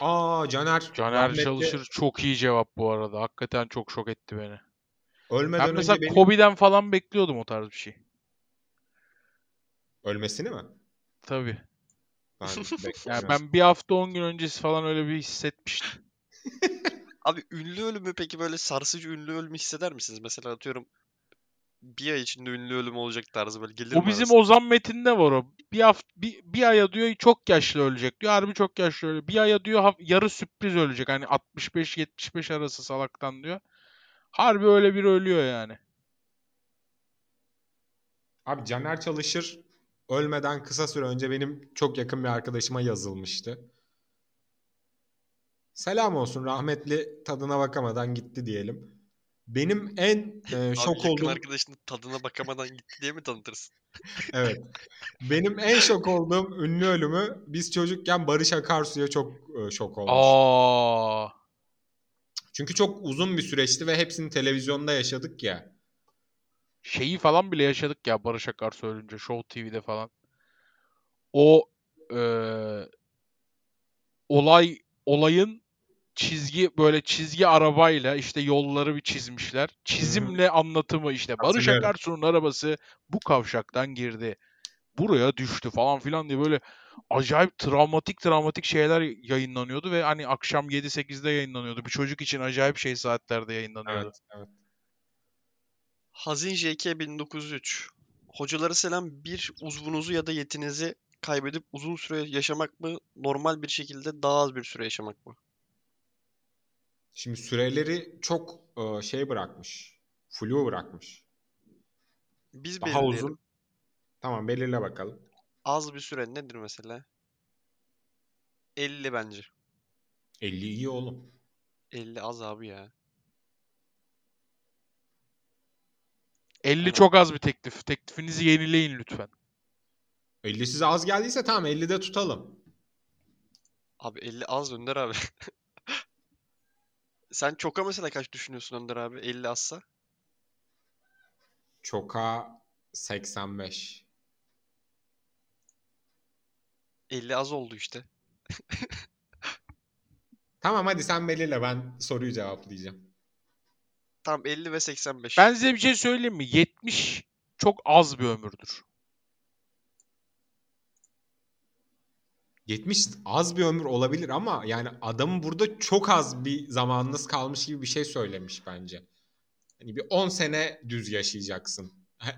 Aa Caner. Caner rahmetli Çalışır çok iyi cevap bu arada. Hakikaten çok şok etti beni. Ölmeden Ben mesela önce benim... Kobe'den falan bekliyordum o tarz bir şey. Ölmesini mi? Tabii. Ben [laughs] Yani ben bir hafta 10 gün öncesi falan öyle bir hissetmiştim. [laughs] Abi ünlü ölümü peki böyle sarsıcı ünlü ölümü hisseder misiniz? Mesela atıyorum bir ay içinde ünlü ölüm olacak tarzı böyle gelir O mi bizim arasına? Ozan Metin'de var o. Bir hafta bir, bir aya diyor çok yaşlı ölecek diyor. Harbi çok yaşlı ölecek. Bir aya diyor haf- yarı sürpriz ölecek. Hani 65-75 arası salaktan diyor. Harbi öyle biri ölüyor yani. Abi Caner Çalışır ölmeden kısa süre önce benim çok yakın bir arkadaşıma yazılmıştı. Selam olsun rahmetli tadına bakamadan gitti diyelim. Benim en e, Abi şok yakın olduğum arkadaşının tadına bakamadan gitti diye mi tanıtırsın? [laughs] evet. Benim en şok olduğum ünlü ölümü biz çocukken Barış Akarsu'ya çok e, şok olmuş. Aa, Çünkü çok uzun bir süreçti ve hepsini televizyonda yaşadık ya. şeyi falan bile yaşadık ya Barış Akarsu ölünce Show TV'de falan. O eee, olay olayın çizgi böyle çizgi arabayla işte yolları bir çizmişler. Çizimle anlatımı işte Barış. Akarsu'nun arabası bu kavşaktan girdi. Buraya düştü falan filan diye böyle acayip travmatik travmatik şeyler yayınlanıyordu ve hani akşam 7-8'de yayınlanıyordu. Bir çocuk için acayip şey saatlerde yayınlanıyordu. Evet, evet. Hazin JK 1903. Hocalara selam bir uzvunuzu ya da yetinizi kaybedip uzun süre yaşamak mı? Normal bir şekilde daha az bir süre yaşamak mı? Şimdi süreleri çok e, şey bırakmış. Flu bırakmış. Biz Daha belirleyelim. uzun. Tamam belirle bakalım. Az bir süre nedir mesela? 50 bence. 50 iyi oğlum. 50 az abi ya. 50 Aynen. çok az bir teklif. Teklifinizi yenileyin lütfen. 50 size az geldiyse tamam 50'de tutalım. Abi 50 az Önder abi. [laughs] Sen çoka mesela kaç düşünüyorsun Önder abi? 50 azsa? Çoka 85. 50 az oldu işte. [laughs] Tamam hadi sen belirle ben soruyu cevaplayacağım. Tamam 50 ve 85. Ben size bir şey söyleyeyim mi? 70 çok az bir ömürdür. 70 az bir ömür olabilir ama yani adamın burada çok az bir zamanınız kalmış gibi bir şey söylemiş bence. Hani bir 10 sene düz yaşayacaksın.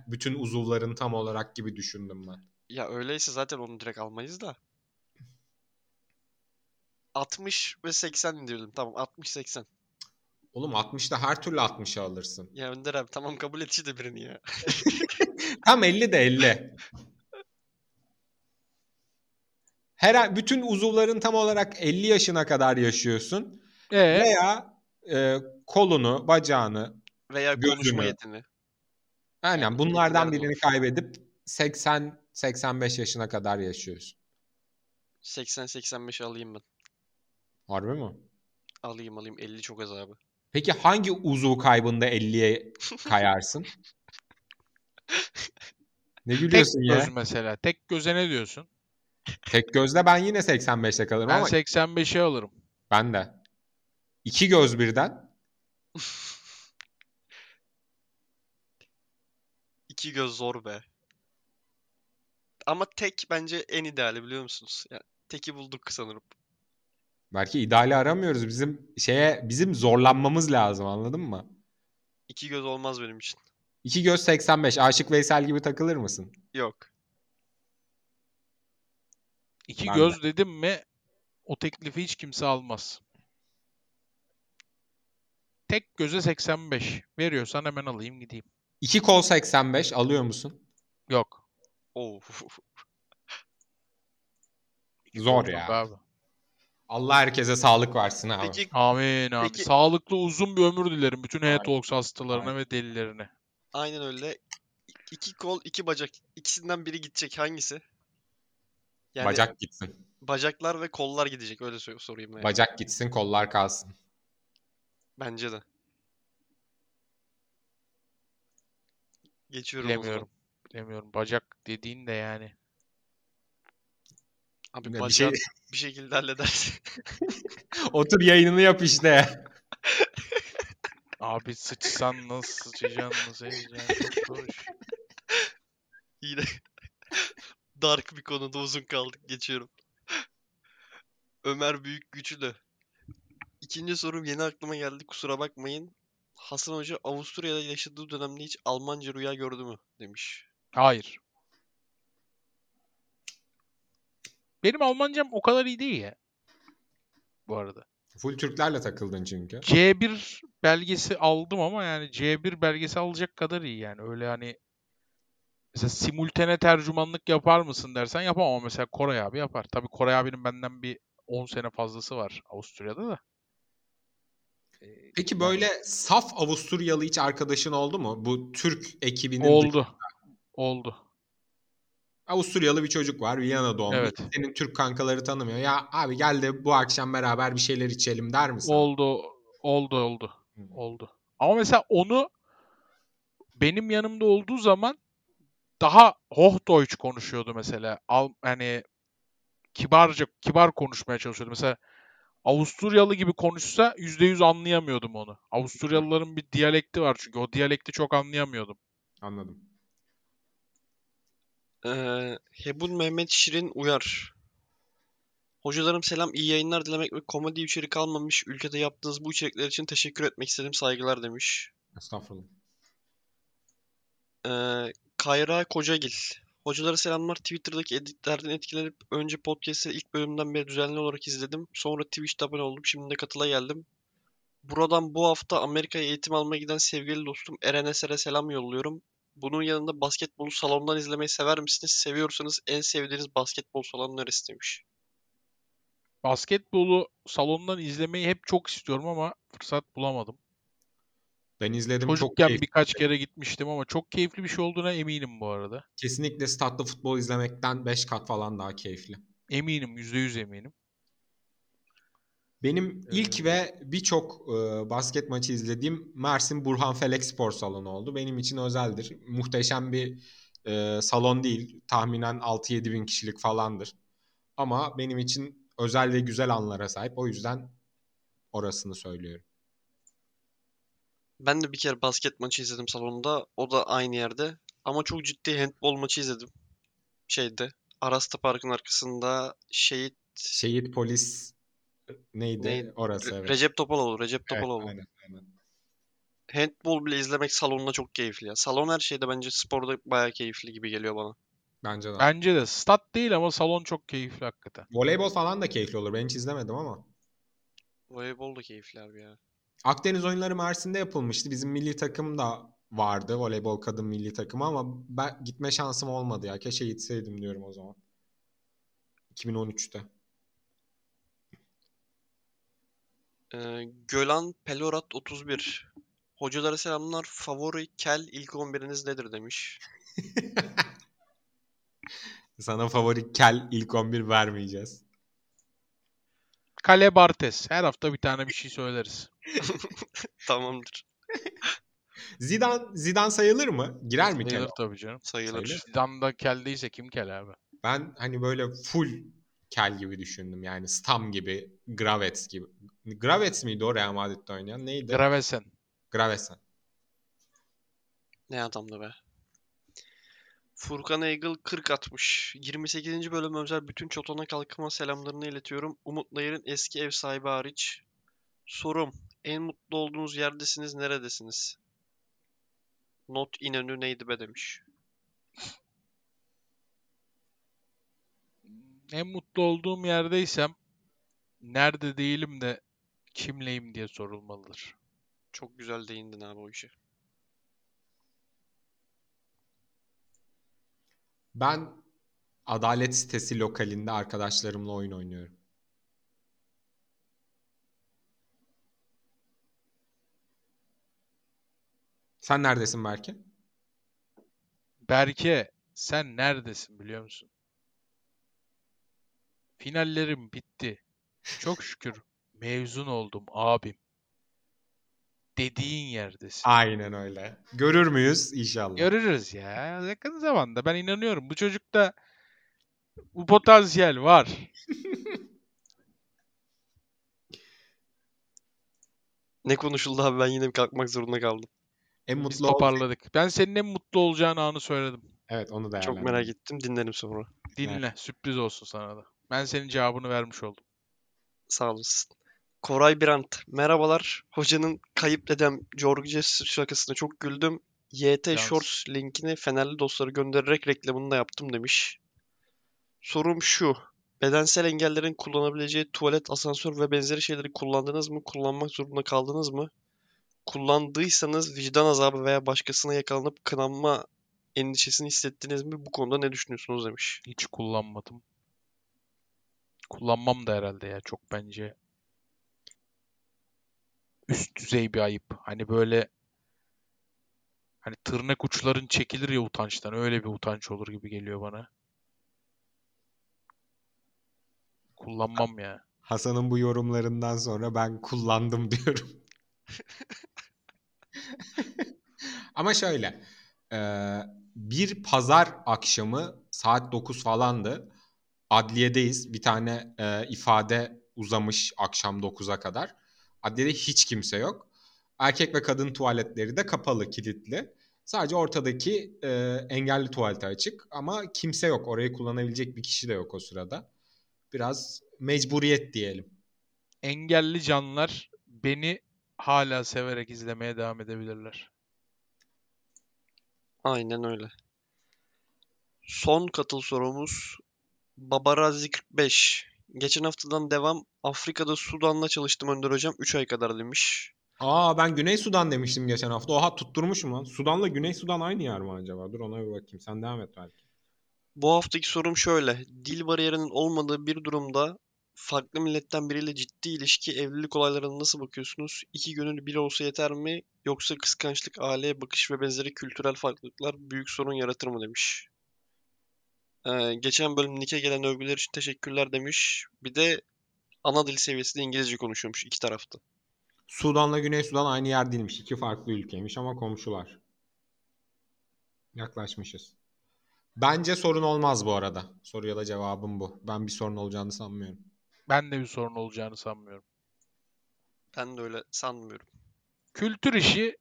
Bütün uzuvların tam olarak gibi düşündüm ben. Ya öyleyse zaten onu direkt almayız da. 60 ve 80 diyelim. Tamam 60-80. Oğlum 60'da her türlü 60'ı alırsın. Ya Önder abi tamam kabul et işte birini ya. [laughs] Tam 50 de 50. Her bütün uzuvların tam olarak 50 yaşına kadar yaşıyorsun Ee, veya e, kolunu, bacağını, Veya konuşma Gözünü. yetini. aynen Yani bunlardan birini olur. kaybedip 80 85 yaşına kadar yaşıyorsun. 80-85 alayım ben. Harbi mi? Alayım alayım 50 çok az abi. Peki hangi uzuv kaybında 50'ye kayarsın? [laughs] ne tek gülüyorsun ya? göz mesela. Tek göze ne diyorsun? Tek gözle ben yine 85'te kalırım Ben ama 85'e alırım. ben de. İki göz birden. [laughs] İki göz zor be. Ama tek bence en ideali biliyor musunuz? Yani teki bulduk sanırım. Belki ideali aramıyoruz. Bizim şeye bizim zorlanmamız lazım anladın mı? İki göz olmaz benim için. İki göz 85. Aşık Veysel gibi takılır mısın? Yok. İki Ben göz dedim mi o teklifi hiç kimse almaz. Tek göze 85. Veriyorsan hemen alayım gideyim. İki kol 85 alıyor musun? Yok. Oo. [laughs] Zor ya. Abi. Allah herkese sağlık versin abi. Peki Amin abi. Peki- Sağlıklı uzun bir ömür dilerim bütün. Head hastalarına Aynen. ve delilerine. aynen öyle. İki kol, iki bacak. İkisinden biri gidecek. Hangisi? Yani Bacak gitsin. bacaklar ve kollar gidecek. Öyle sor- sorayım yani. Bacak gitsin, kollar kalsın. Bence de. Geçiyorum o zaman. Bilemiyorum. Bilemiyorum. Bacak dediğin de yani. Abi Bir bacağı şey bir şekilde halledersin. [laughs] otur yayınını yap işte. [laughs] Abi sıçsan nasıl sıçacaksın nasıl edeceksin çok zor iş. Yine dark bir konuda uzun kaldık. Geçiyorum. [laughs] Ömer Büyük Güçlü. İkinci sorum yeni aklıma geldi. Kusura bakmayın. Hasan Hoca Avusturya'da yaşadığı dönemde hiç Almanca rüya gördü mü? Demiş. Hayır. Benim Almancam o kadar iyi değil ya. Bu arada. Full Türklerle takıldın çünkü. C1 belgesi aldım ama yani C1 belgesi alacak kadar iyi yani. Öyle hani mesela simultane tercümanlık yapar mısın dersen yapamam ama mesela Koray abi yapar. Tabii Koray abinin benden bir 10 sene fazlası var Avusturya'da da. Ee, Peki böyle saf Avusturyalı hiç arkadaşın oldu mu? Bu Türk ekibinin oldu. Oldu. Avusturyalı bir çocuk var Viyana doğumlu. Evet. Senin Türk kankaları tanımıyor. Ya abi gel de bu akşam beraber bir şeyler içelim der misin? Oldu. Oldu oldu. Hı. Oldu. Ama mesela onu benim yanımda olduğu zaman daha Hochdeutsch konuşuyordu mesela. Al, hani kibarca kibar konuşmaya çalışıyordu. Mesela Avusturyalı gibi konuşsa %100 anlayamıyordum onu. Avusturyalıların bir diyalekti var çünkü o diyalekti çok anlayamıyordum. Anladım. Ee, Hebun Mehmet Şirin Uyar. Hocalarım selam, iyi yayınlar dilemek ve komedi içerik almamış ülkede yaptığınız bu içerikler için teşekkür etmek istedim. Saygılar demiş. Estağfurullah. Ee, Kayra Kocagil. Hocalara selamlar. Twitter'daki editlerden etkilenip önce podcast'leri ilk bölümden beri düzenli olarak izledim. Sonra Twitch'te abone oldum. Şimdi de katıla geldim. Buradan bu hafta Amerika'ya eğitim almaya giden sevgili dostum Eren Eser'e selam yolluyorum. Bunun yanında basketbolu salondan izlemeyi sever misiniz? Seviyorsanız en sevdiğiniz basketbol salonu neresi demiş. Basketbolu salondan izlemeyi hep çok istiyorum ama fırsat bulamadım. Ben izledim çok Çocukken keyifli. birkaç kere gitmiştim ama çok keyifli bir şey olduğuna eminim bu arada. Kesinlikle statta futbol izlemekten 5 kat falan daha keyifli. Eminim, %100 eminim. Benim ilk Ee, ve birçok e, basket maçı izlediğim Mersin Burhan Felek Spor Salonu oldu. Benim için özeldir. Muhteşem bir e, salon değil. Tahminen 6-7 bin kişilik falandır. Ama benim için özel ve güzel anlara sahip. O yüzden orasını söylüyorum. Ben de bir kere basket maçı izledim salonda. O da aynı yerde. Ama çok ciddi handbol maçı izledim. Şeyde. Arasta Park'ın arkasında Şehit Şehit polis neydi? Neydi? Orası evet. Recep Topaloğlu. Recep Evet, Topaloğlu. aynen, aynen. Handbol bile izlemek salonda çok keyifli ya. Salon her şeyde bence sporda bayağı keyifli gibi geliyor bana. Bence de. Bence de stat değil ama salon çok keyifli hakikaten. Voleybol falan da keyifli olur. Ben hiç izlemedim ama. Voleybol da keyifli abi ya. Akdeniz oyunları Mersin'de yapılmıştı. Bizim milli takım da vardı. Voleybol kadın milli takımı ama ben gitme şansım olmadı ya. Keşke gitseydim diyorum o zaman. 2013'te. Ee, Gölan Pelorat 31. Hocalara selamlar. Favori kel ilk 11'iniz nedir demiş. [laughs] Sana favori kel ilk 11 vermeyeceğiz. Kale Bartes. Her hafta bir tane bir şey söyleriz. [laughs] Tamamdır. Zidane, Zidane sayılır mı? Girer mi kel? Sayılır tabii canım. Sayılır. Sayılır. Zidane'da kel değilse kim kel abi? Ben hani böyle full kel gibi düşündüm. Yani Stam gibi, Gravets gibi. Gravets miydi o Real Madrid'de oynayan? Neydi? Gravesen. Gravesen. Ne adamdı be. Furkan Eagle 40 atmış. 28. bölüm özel bütün Çotona kalkma selamlarını iletiyorum. Umut Nayır'ın eski ev sahibi hariç. Sorum. En mutlu olduğunuz yerdesiniz, neredesiniz? Not İnönü neydi be demiş. En mutlu olduğum yerdeysem nerede değilim de kimleyim diye sorulmalıdır. Çok güzel değindin abi o işe. Ben Adalet sitesi lokalinde arkadaşlarımla oyun oynuyorum. Sen neredesin Berke? Berke sen neredesin biliyor musun? Finallerim bitti. Çok şükür mezun oldum abim. Dediğin yerdesin. Aynen öyle. Görür müyüz inşallah? Görürüz ya. Yakın zamanda ben inanıyorum. Bu çocukta bu potansiyel var. [laughs] Ne konuşuldu abi ben yine bir kalkmak zorunda kaldım. en Biz mutlu ol- toparladık. Ben senin en mutlu olacağın anı söyledim. Evet onu da Çok merak ettim dinlerim sonra. Dinle. Sürpriz olsun sana da. Ben senin cevabını vermiş oldum. Sağ olasın. Koray Birant. Merhabalar. Hocanın kayıp dedem George Jesus şakasına çok güldüm. YT Yalnız- Shorts linkini Fenerli dostlara göndererek reklamını da yaptım demiş. Sorum şu. Bedensel engellerin kullanabileceği tuvalet, asansör ve benzeri şeyleri kullandınız mı? Kullanmak zorunda kaldınız mı? Kullandıysanız vicdan azabı veya başkasına yakalanıp kınanma endişesini hissettiniz mi? Bu konuda ne düşünüyorsunuz demiş. Hiç kullanmadım. Kullanmam da herhalde ya. Çok bence üst düzey bir ayıp. Hani böyle hani tırnak uçların çekilir ya utançtan. Öyle bir utanç olur gibi geliyor bana. Kullanmam ya. Hasan'ın bu yorumlarından sonra ben kullandım diyorum. [laughs] Ama şöyle. e, bir pazar akşamı saat 9 falandı. Adliyedeyiz. Bir tane e, ifade uzamış akşam 9'a kadar. Adliyede hiç kimse yok. Erkek ve kadın tuvaletleri de kapalı, kilitli. Sadece ortadaki e, engelli tuvalete açık ama kimse yok. Orayı kullanabilecek bir kişi de yok o sırada. Biraz mecburiyet diyelim. Engelli canlılar beni hala severek izlemeye devam edebilirler. Aynen öyle. Son katıl sorumuz Babarazi 45. Geçen haftadan devam. Afrika'da Sudan'la çalıştım Önder Hocam. 3 ay kadar demiş. Aa ben Güney Sudan demiştim geçen hafta. Oha tutturmuşum lan. Sudan'la Güney Sudan aynı yer mi acaba? Dur ona bir bakayım. Sen devam et belki. Bu haftaki sorum şöyle. Dil bariyerinin olmadığı bir durumda farklı milletten biriyle ciddi ilişki, evlilik olaylarına nasıl bakıyorsunuz? İki gönül bir olsa yeter mi? Yoksa kıskançlık, aileye bakış ve benzeri kültürel farklılıklar büyük sorun yaratır mı demiş. Ee, geçen bölüm Nick'e gelen övgüler için teşekkürler demiş. Bir de ana dil seviyesinde İngilizce konuşuyormuş iki tarafta. Sudan'la Güney Sudan aynı yer değilmiş. İki farklı ülkeymiş ama komşular. Yaklaşmışız. Bence sorun olmaz bu arada. Soruya da cevabım bu. Ben bir sorun olacağını sanmıyorum. Ben de bir sorun olacağını sanmıyorum. Ben de öyle sanmıyorum. Kültür işi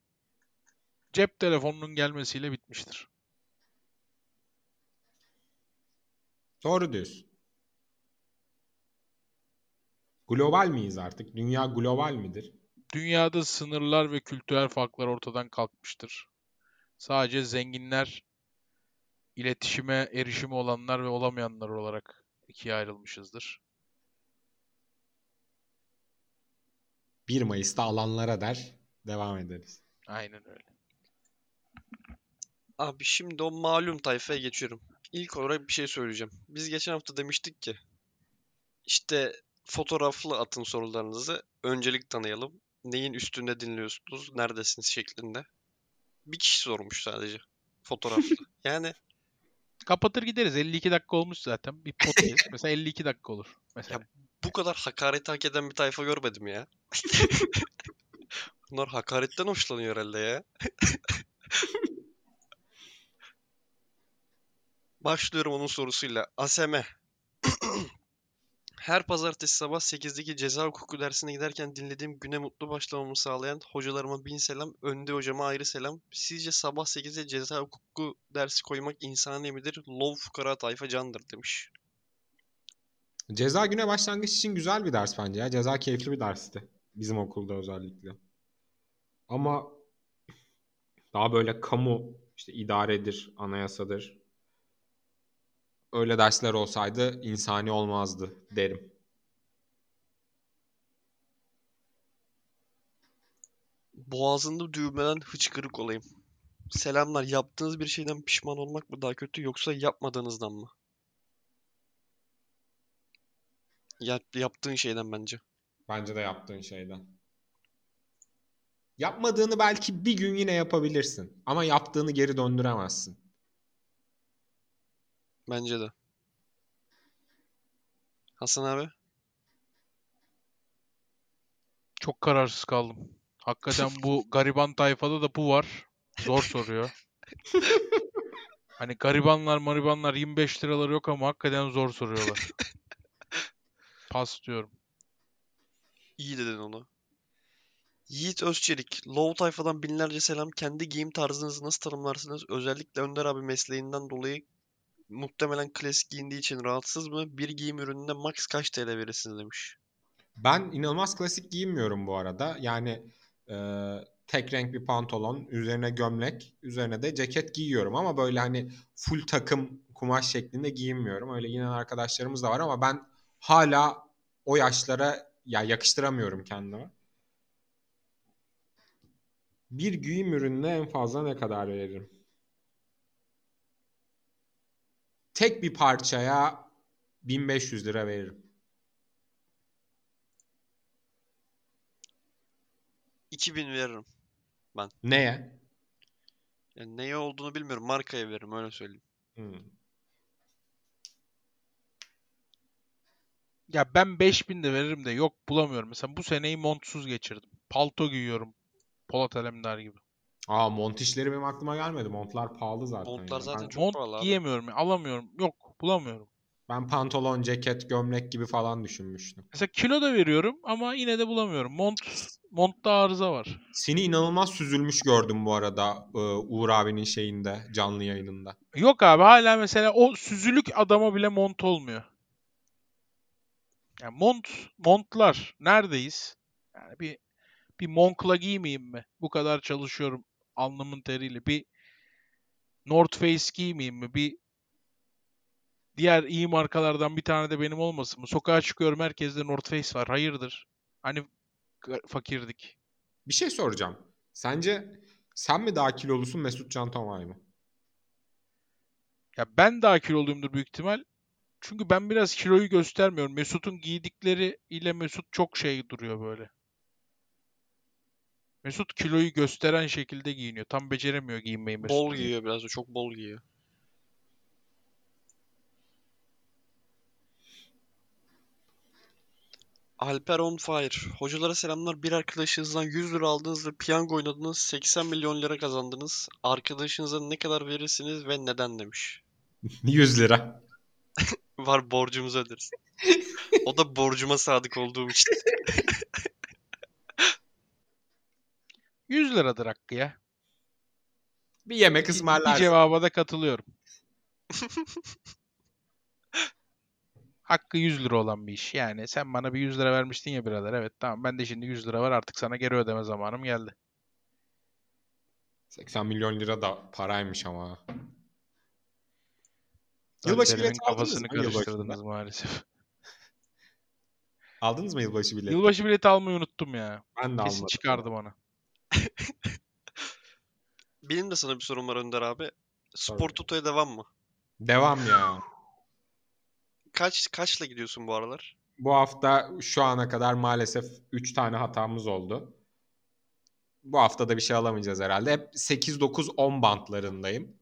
cep telefonunun gelmesiyle bitmiştir. Doğru diyorsun. Global miyiz artık? Dünya global midir? Dünyada sınırlar ve kültürel farklar ortadan kalkmıştır. Sadece zenginler, iletişime erişimi olanlar ve olamayanlar olarak ikiye ayrılmışızdır. 1 Mayıs'ta alanlara der. Devam ederiz. Aynen öyle. Abi şimdi o malum tayfaya geçiyorum. İlk olarak bir şey söyleyeceğim. Biz geçen hafta demiştik ki işte fotoğraflı atın sorularınızı öncelik tanıyalım. Neyin üstünde dinliyorsunuz, neredesiniz şeklinde. Bir kişi sormuş sadece. Fotoğraflı. [laughs] Yani Kapatır gideriz. 52 dakika olmuş zaten. Bir podcast. [laughs] Mesela 52 dakika olur. Mesela. bu kadar hakaret hak eden bir tayfa görmedim ya. [laughs] Bunlar hakaretten hoşlanıyor herhalde ya. Başlıyorum onun sorusuyla. Aseme. [clears throat] Her pazartesi sabah 8'deki ceza hukuku dersine giderken dinlediğim güne mutlu başlamamı sağlayan hocalarıma bin selam, Önde hocama ayrı selam. Sizce sabah 8'e ceza hukuku dersi koymak insani midir? Lov fukara tayfa candır demiş. Ceza güne başlangıç için güzel bir ders bence ya. Ceza keyifli bir dersti. Bizim okulda özellikle. Ama daha böyle kamu işte idaredir, anayasadır. Öyle dersler olsaydı insani olmazdı derim. Boğazında düğümlenen hıçkırık olayım. Selamlar. Yaptığınız bir şeyden pişman olmak mı daha kötü yoksa yapmadığınızdan mı? Yap, yaptığın şeyden bence. Bence de yaptığın şeyden. Yapmadığını belki bir gün yine yapabilirsin. Ama yaptığını geri döndüremezsin. Bence de. Hasan abi. Çok kararsız kaldım. Hakikaten bu [laughs] gariban tayfada da bu var. Zor soruyor. [laughs] Hani garibanlar maribanlar 25 liraları yok ama hakikaten zor soruyorlar. [laughs] Pas diyorum. İyi dedin onu. Yiğit Özçelik. Low tayfadan binlerce selam. Kendi giyim tarzınızı nasıl tanımlarsınız? Özellikle Önder abi mesleğinden dolayı muhtemelen klasik giyindiği için rahatsız mı? Bir giyim ürününe max kaç TL verirsiniz demiş. Ben inanılmaz klasik giyinmiyorum bu arada. Yani e, tek renk bir pantolon, üzerine gömlek, üzerine de ceket giyiyorum ama böyle hani full takım kumaş şeklinde giyinmiyorum. Öyle giyinen arkadaşlarımız da var ama ben hala o yaşlara ya yakıştıramıyorum kendime. Bir giyim ürününe en fazla ne kadar veririm? Tek bir parçaya 1500 lira veririm. 2000 veririm. Neye? Yani neye olduğunu bilmiyorum. Markaya veririm öyle söyleyeyim. Hmm. Ya ben 5000 de veririm de yok bulamıyorum. Mesela bu seneyi montsuz geçirdim. Palto giyiyorum. Polat Alemdar gibi. Aa mont işleri benim aklıma gelmedi. Montlar pahalı zaten. Montlar ya. zaten Ben, çok Mont pahalı abi. giyemiyorum. ya, Alamıyorum. Yok bulamıyorum. ben pantolon, ceket, gömlek gibi falan düşünmüştüm. Mesela kilo da veriyorum ama yine de bulamıyorum. Mont montta arıza var. Seni inanılmaz süzülmüş gördüm bu arada e, Uğur abinin şeyinde, canlı yayınında. Yok abi hala mesela o süzülük adama bile mont olmuyor. Yani mont, montlar neredeyiz? Yani bir bir Moncler giymeyeyim mi? Bu kadar çalışıyorum alnımın teriyle. Bir North Face giymeyeyim mi? Bir diğer iyi markalardan bir tane de benim olmasın mı? Sokağa çıkıyorum herkeste North Face var. Hayırdır? Hani fakirdik. Bir şey soracağım. Sence sen mi daha kilolusun Mesut Can Tomay mı? Ya ben daha kiloluyumdur büyük ihtimal. Çünkü ben biraz kiloyu göstermiyorum. Mesut'un giydikleri ile Mesut çok şey duruyor böyle. Mesut kiloyu gösteren şekilde giyiniyor. Tam beceremiyor giyinmeyi Mesut. Bol giyiyor biraz da çok bol giyiyor. Alper on fire. Hocalara selamlar. Bir arkadaşınızdan 100 lira aldınız ve piyango oynadınız. 80 milyon lira kazandınız. Arkadaşınıza ne kadar verirsiniz ve neden demiş. [laughs] 100 lira. [laughs] Var borcumuzu öderiz. O da borcuma sadık olduğum için. [laughs] 100 liradır hakkı ya. Bir yemek ısmarlarsın. cevaba da katılıyorum. [laughs] Hakkı 100 lira olan bir iş. Yani sen bana bir 100 lira vermiştin ya birader. Evet tamam ben de şimdi 100 lira var artık sana geri ödeme zamanım geldi. 80 milyon lira da paraymış ama. Yılbaşı bileti aldınız kafasını mı karıştırdınız maalesef. Aldınız mı yılbaşı bileti? Yılbaşı bileti almayı unuttum ya. Ben de Kesin almadım. çıkardım onu. Benim de sana bir sorum var Önder abi. Spor. Toto'ya devam mı? Devam ya. Kaç kaçla gidiyorsun bu aralar? Bu hafta şu ana kadar maalesef 3 tane hatamız oldu. Bu hafta da bir şey alamayacağız herhalde. Hep 8-9-10 bantlarındayım.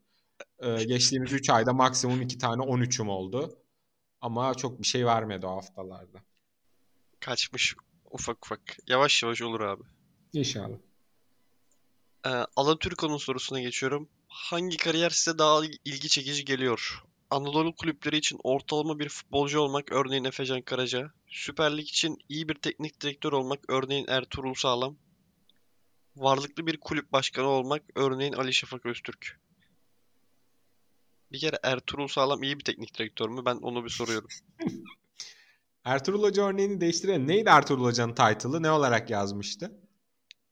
Ee, [laughs] geçtiğimiz 3 ayda maksimum 2 tane 13'üm oldu. Ama çok bir şey vermedi o haftalarda. Kaçmış ufak ufak. Yavaş yavaş olur abi. İnşallah. Ee, Alaturko'nun sorusuna geçiyorum. Hangi kariyer size daha ilgi çekici geliyor? Anadolu kulüpleri için ortalama bir futbolcu olmak, örneğin Efecan Karaca. Süper Lig için iyi bir teknik direktör olmak, örneğin Ertuğrul Sağlam. Varlıklı bir kulüp başkanı olmak, örneğin Ali Şafak Öztürk. Bir kere Ertuğrul Sağlam iyi bir teknik direktör mü? Ben onu bir soruyorum. [laughs] Ertuğrul Hoca örneğini değiştirelim. Neydi Ertuğrul Hoca'nın title'ı? Ne olarak yazmıştı?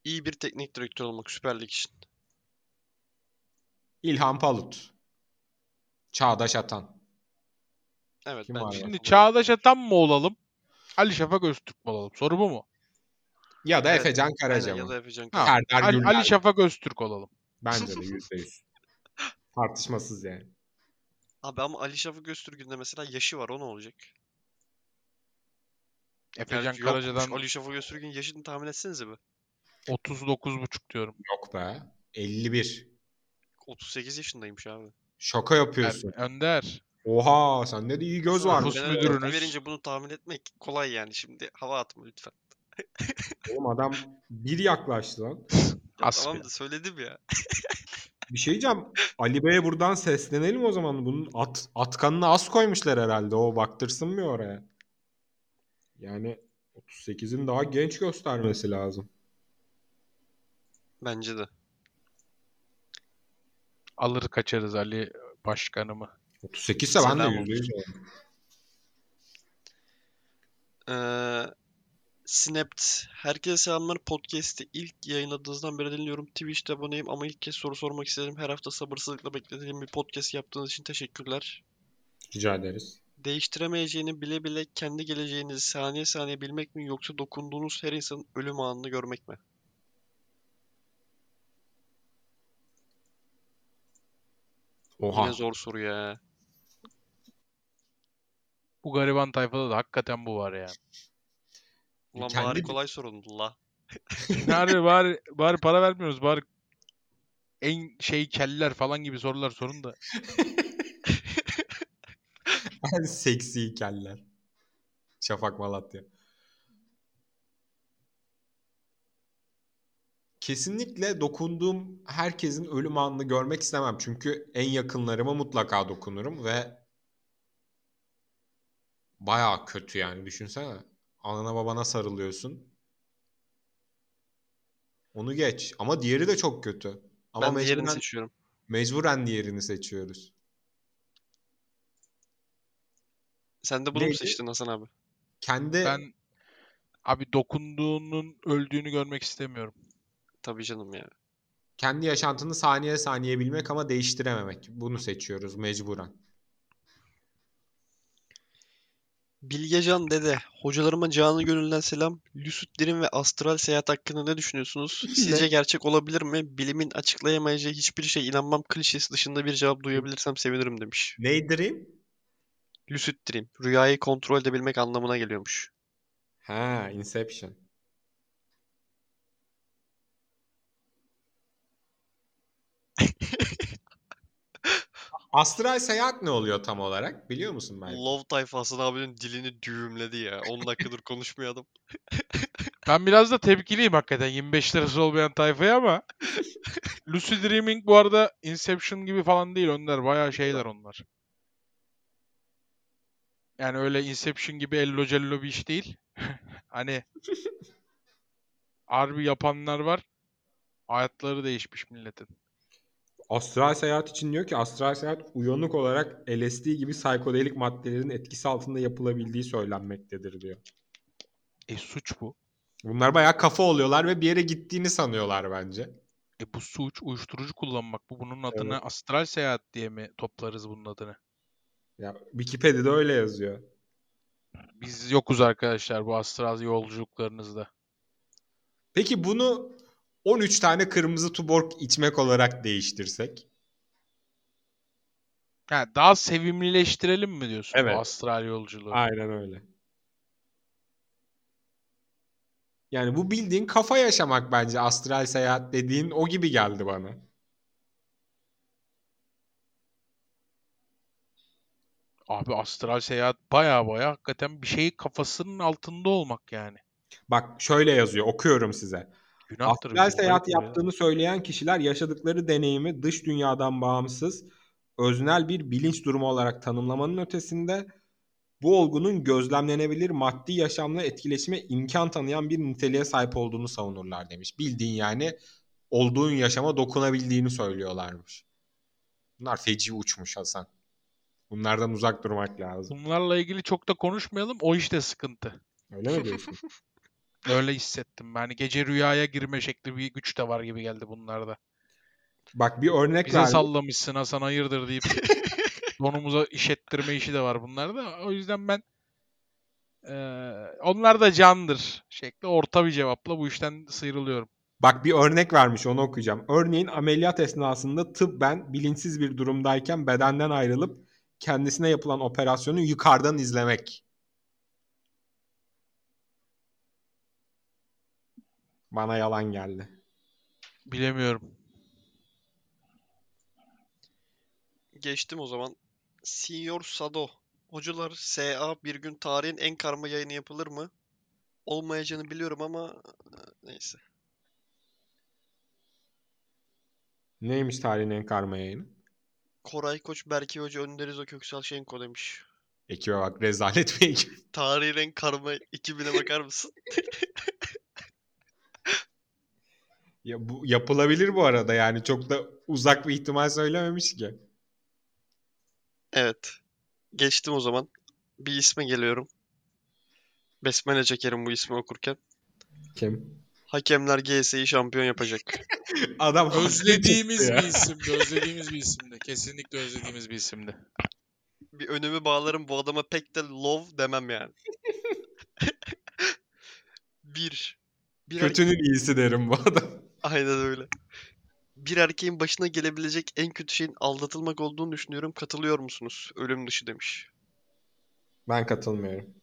İyi bir teknik direktör olmak Süper Lig için. İlhan Palut. Çağdaş Atan. Evet Kim bence var. Şimdi. Çağdaş Atan mı olalım? Ali Şafak Öztürk mü olalım? Soru bu mu? Ya da Evet, Efecan Karaca Aynen, ya mı? da Efecan Ha, Karaca. Serdar Ali. Ali Şafak Öztürk olalım. Bence de %100. [laughs] Tartışmasız yani. Abi ama Ali Şafak Öztürk'ün de mesela yaşı var o ne olacak? Efecan Yani. Karaca'dan Ali Şafak Öztürk'ün yaşını tahmin etsenize bir. 39,5 diyorum. Yok be. 51. 38 yaşındaymış abi. Şaka Er- yapıyorsun. Önder. Oha sende de iyi göz var. Nüfus müdürünüz. verince bunu tahmin etmek kolay yani şimdi hava atma lütfen. [laughs] Oğlum adam bir yaklaştı lan. Ya tamam da söyledim ya. [laughs] Bir şey diyeceğim. Ali Bey'e buradan seslenelim o zaman. Bunun at, atkanını az koymuşlar herhalde. O baktırsın mı oraya? Yani 38'in daha genç göstermesi lazım. Bence de. Alır kaçarız Ali başkanımı. 38 ise ben de Selam %100 olayım. Ee, Snapped. Herkese selamlar. Podcast'i ilk yayınladığınızdan beri dinliyorum. Twitch'te aboneyim ama ilk kez soru sormak istedim. Her hafta sabırsızlıkla beklediğim bir podcast yaptığınız için teşekkürler. Rica ederiz. Değiştiremeyeceğini bile bile kendi geleceğinizi saniye saniye bilmek mi yoksa dokunduğunuz her insanın ölüm anını görmek mi? Oha. Yine zor soru ya. Bu gariban tayfada da hakikaten bu var ya. Ulan Kendi bari kolay sorun la. [laughs] Bari, bari, bari para vermiyoruz. Bari en şey keller falan gibi sorular sorun da. [laughs] En seksi keller. Şafak Malatya. Kesinlikle dokunduğum herkesin ölüm anını görmek istemem. Çünkü en yakınlarıma mutlaka dokunurum ve baya kötü yani düşünsene. Anana babana sarılıyorsun. Onu geç. Ama diğeri de çok kötü. Ama ben diğerini mecburen, seçiyorum. mecburen diğerini seçiyoruz. Sen de bunu mu seçtin Hasan abi? Kendi Ben abi dokunduğunun öldüğünü görmek istemiyorum. Tabii canım ya. Kendi yaşantını saniye saniye bilmek ama değiştirememek. Bunu seçiyoruz mecburen. Bilgecan Dede, hocalarıma canı gönülden selam. Dream ve astral seyahat hakkında ne düşünüyorsunuz? Sizce gerçek olabilir mi? Bilimin açıklayamayacağı hiçbir şey inanmam klişesi dışında bir cevap duyabilirsem sevinirim demiş. Ney Dream? Lucid Dream, rüyayı kontrol edebilmek anlamına geliyormuş. Ha, Inception. Astral seyahat ne oluyor tam olarak? Biliyor musun ben? Love tayfasının abinin dilini düğümledi ya. 10 dakikadır konuşmuyor adam. [laughs] Ben biraz da tepkiliyim hakikaten 25 lirası olmayan tayfaya ama [laughs] Lucid Dreaming bu arada Inception gibi falan değil onlar bayağı şeyler onlar. Yani öyle Inception gibi ello cello bir iş değil. [laughs] hani harbi yapanlar var. Hayatları değişmiş milletin. Astral seyahat için diyor ki astral seyahat uyanık olarak LSD gibi psikodelik maddelerin etkisi altında yapılabildiği söylenmektedir diyor. E suç bu. Bunlar bayağı kafa oluyorlar ve bir yere gittiğini sanıyorlar bence. E bu suç uyuşturucu kullanmak bu. Bunun adını astral seyahat diye mi toplarız bunun adını? Ya Wikipedia'da öyle yazıyor. Biz yokuz arkadaşlar bu astral yolculuklarınızda. Peki bunu 13 tane kırmızı tuborg içmek olarak değiştirsek? Ha, daha sevimlileştirelim mi diyorsun Evet. bu astral yolculuğu? Aynen öyle. Yani bu bildiğin kafa yaşamak bence astral seyahat dediğin o gibi geldi bana. Abi astral seyahat baya baya hakikaten bir şeyi kafasının altında olmak yani. Bak şöyle yazıyor okuyorum size. Günahtır. Astral seyahat ayıptır ya. yaptığını söyleyen kişiler yaşadıkları deneyimi dış dünyadan bağımsız, öznel bir bilinç durumu olarak tanımlamanın ötesinde bu olgunun gözlemlenebilir maddi yaşamla etkileşime imkan tanıyan bir niteliğe sahip olduğunu savunurlar demiş. Bildiğin yani olduğun yaşama dokunabildiğini söylüyorlarmış. Bunlar feci uçmuş Hasan. Bunlardan uzak durmak lazım. Bunlarla ilgili çok da konuşmayalım. O işte sıkıntı. Öyle mi diyorsun? [laughs] Öyle hissettim. Yani gece rüyaya girme şekli bir güç de var gibi geldi bunlarda. Bak bir örnek Bize verdim. sallamışsın Hasan hayırdır deyip [laughs] donumuza iş ettirme işi de var bunlarda. O yüzden ben eee, onlar da candır şekli orta bir cevapla bu işten sıyrılıyorum. Bak bir örnek vermiş onu okuyacağım. Örneğin ameliyat esnasında tıbben bilinçsiz bir durumdayken bedenden ayrılıp kendisine yapılan operasyonu yukarıdan izlemek. Bana yalan geldi. Bilemiyorum. Geçtim o zaman. Senior Sado. Hocalar SA bir gün tarihin en karma yayını yapılır mı? Olmayacağını biliyorum ama e, neyse. Neymiş tarihin en karma yayını? Koray Koç, Berke Hoca, Önder İzo, Köksal Şenko demiş. Ekibe bak rezalet bir ekip. Tarihin en karma ekibine bakar mısın? [laughs] Ya bu yapılabilir bu arada yani çok da uzak bir ihtimal söylememiş ki. Evet. Geçtim o zaman. Bir isme geliyorum. Besmele çekerim bu ismi okurken. Kim? Hakemler GS'yi şampiyon yapacak. [laughs] Adam Özlediğimiz bir isimdi. Özlediğimiz bir isimdi. Kesinlikle özlediğimiz bir isimdi. Bir önümü bağlarım bu adama pek de love demem yani. [laughs] Bir. Bir Kötünün iyisi derim bu adam. Aynen öyle. Bir erkeğin başına gelebilecek en kötü şeyin aldatılmak olduğunu düşünüyorum. Katılıyor musunuz? Ölüm dışı demiş. Ben katılmıyorum.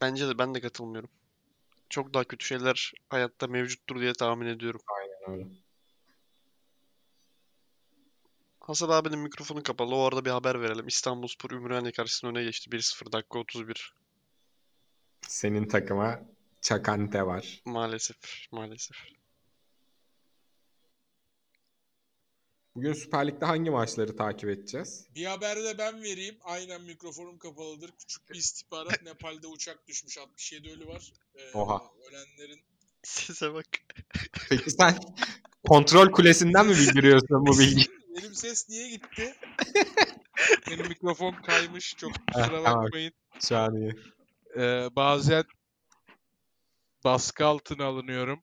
Bence de ben de katılmıyorum. Çok daha kötü şeyler hayatta mevcuttur diye tahmin ediyorum. Öyle. Hasan abinin mikrofonu kapalı. O arada bir haber verelim. İstanbulspor Ümraniye karşısında öne geçti. 1-0 dakika 31. Senin takıma Çakante var. Maalesef. Maalesef. Bugün Süper Lig'de hangi maçları takip edeceğiz? Bir haber de ben vereyim. Aynen mikrofonum kapalıdır. Küçük bir istihbarat. [laughs] Nepal'de uçak düşmüş. 67 ölü var. Ee, Oha. Ölenlerin Size bak. Peki sen kontrol kulesinden mi bildiriyorsun bu bilgiyi? Benim ses niye gitti? Benim mikrofon kaymış. Çok Heh, [laughs] kusura tamam. bakmayın. Şu an iyi. Ee, bazen baskı altına alınıyorum.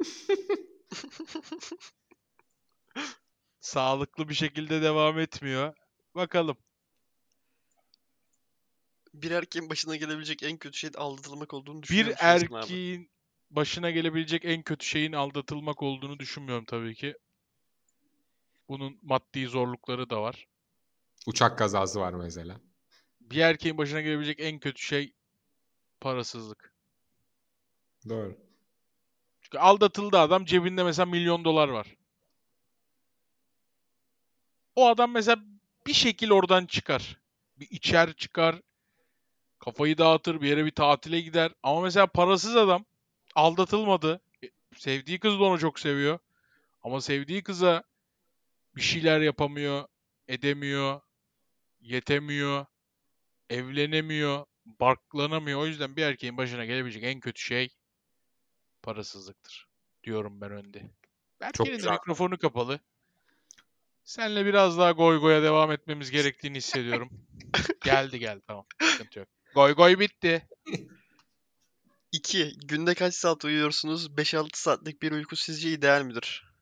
[laughs] Sağlıklı bir şekilde devam etmiyor. Bakalım. Bir erkeğin başına gelebilecek en kötü şeyin aldatılmak olduğunu Bir düşünüyor musun Hasan abi? erkeğin başına gelebilecek en kötü şeyin aldatılmak olduğunu düşünmüyorum tabii ki. Bunun maddi zorlukları da var. Uçak kazası var mesela. Bir erkeğin başına gelebilecek en kötü şey parasızlık. Doğru. Çünkü aldatıldı adam cebinde mesela milyon dolar var. O adam mesela bir şekil oradan çıkar. Bir içer çıkar. Kafayı dağıtır bir yere bir tatile gider. Ama mesela parasız adam aldatılmadı. E, Sevdiği kız da onu çok seviyor. Ama sevdiği kıza bir şeyler yapamıyor, edemiyor, yetemiyor, evlenemiyor, barklanamıyor. O yüzden bir erkeğin başına gelebilecek en kötü şey parasızlıktır diyorum ben önde. Berke'nin de mikrofonu kapalı. Senle biraz daha goy goya devam etmemiz gerektiğini hissediyorum. [laughs] geldi geldi tamam. Sıkıntı yok. Goy goy bitti. [laughs] 2. Günde kaç saat uyuyorsunuz? 5-6 saatlik bir uyku sizce ideal midir?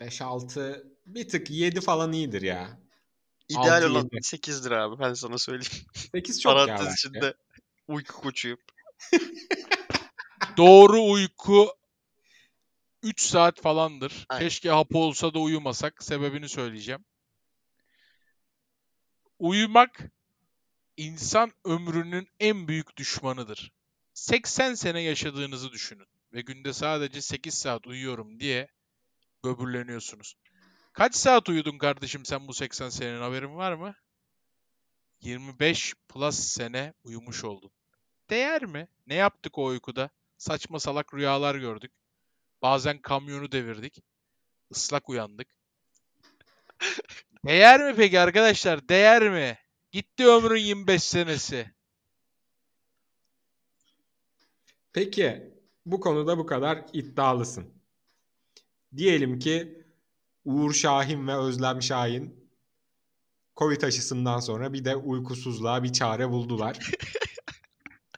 5-6 bir tık 7 falan iyidir ya. İdeal olan yedi. 8'dir abi ben sana söyleyeyim. 8 [laughs] çok ya Parantez bence. içinde uyku koçuyum. Doğru uyku 3 saat falandır. Aynen. Keşke hapı olsa da uyumasak. Sebebini söyleyeceğim. Uyumak insan ömrünün en büyük düşmanıdır. 80 sene yaşadığınızı düşünün ve günde sadece 8 saat uyuyorum diye böbürleniyorsunuz. Kaç saat uyudun kardeşim sen bu 80 senenin haberin var mı? 25 plus sene uyumuş oldun. Değer mi? Ne yaptık o uykuda? Saçma salak rüyalar gördük. Bazen kamyonu devirdik. Islak uyandık. Değer mi peki arkadaşlar? Değer mi? Gitti ömrün 25 senesi. Peki bu konuda bu kadar iddialısın. Diyelim ki Uğur Şahin ve Özlem Şahin Covid aşısından sonra bir de uykusuzluğa bir çare buldular. [laughs]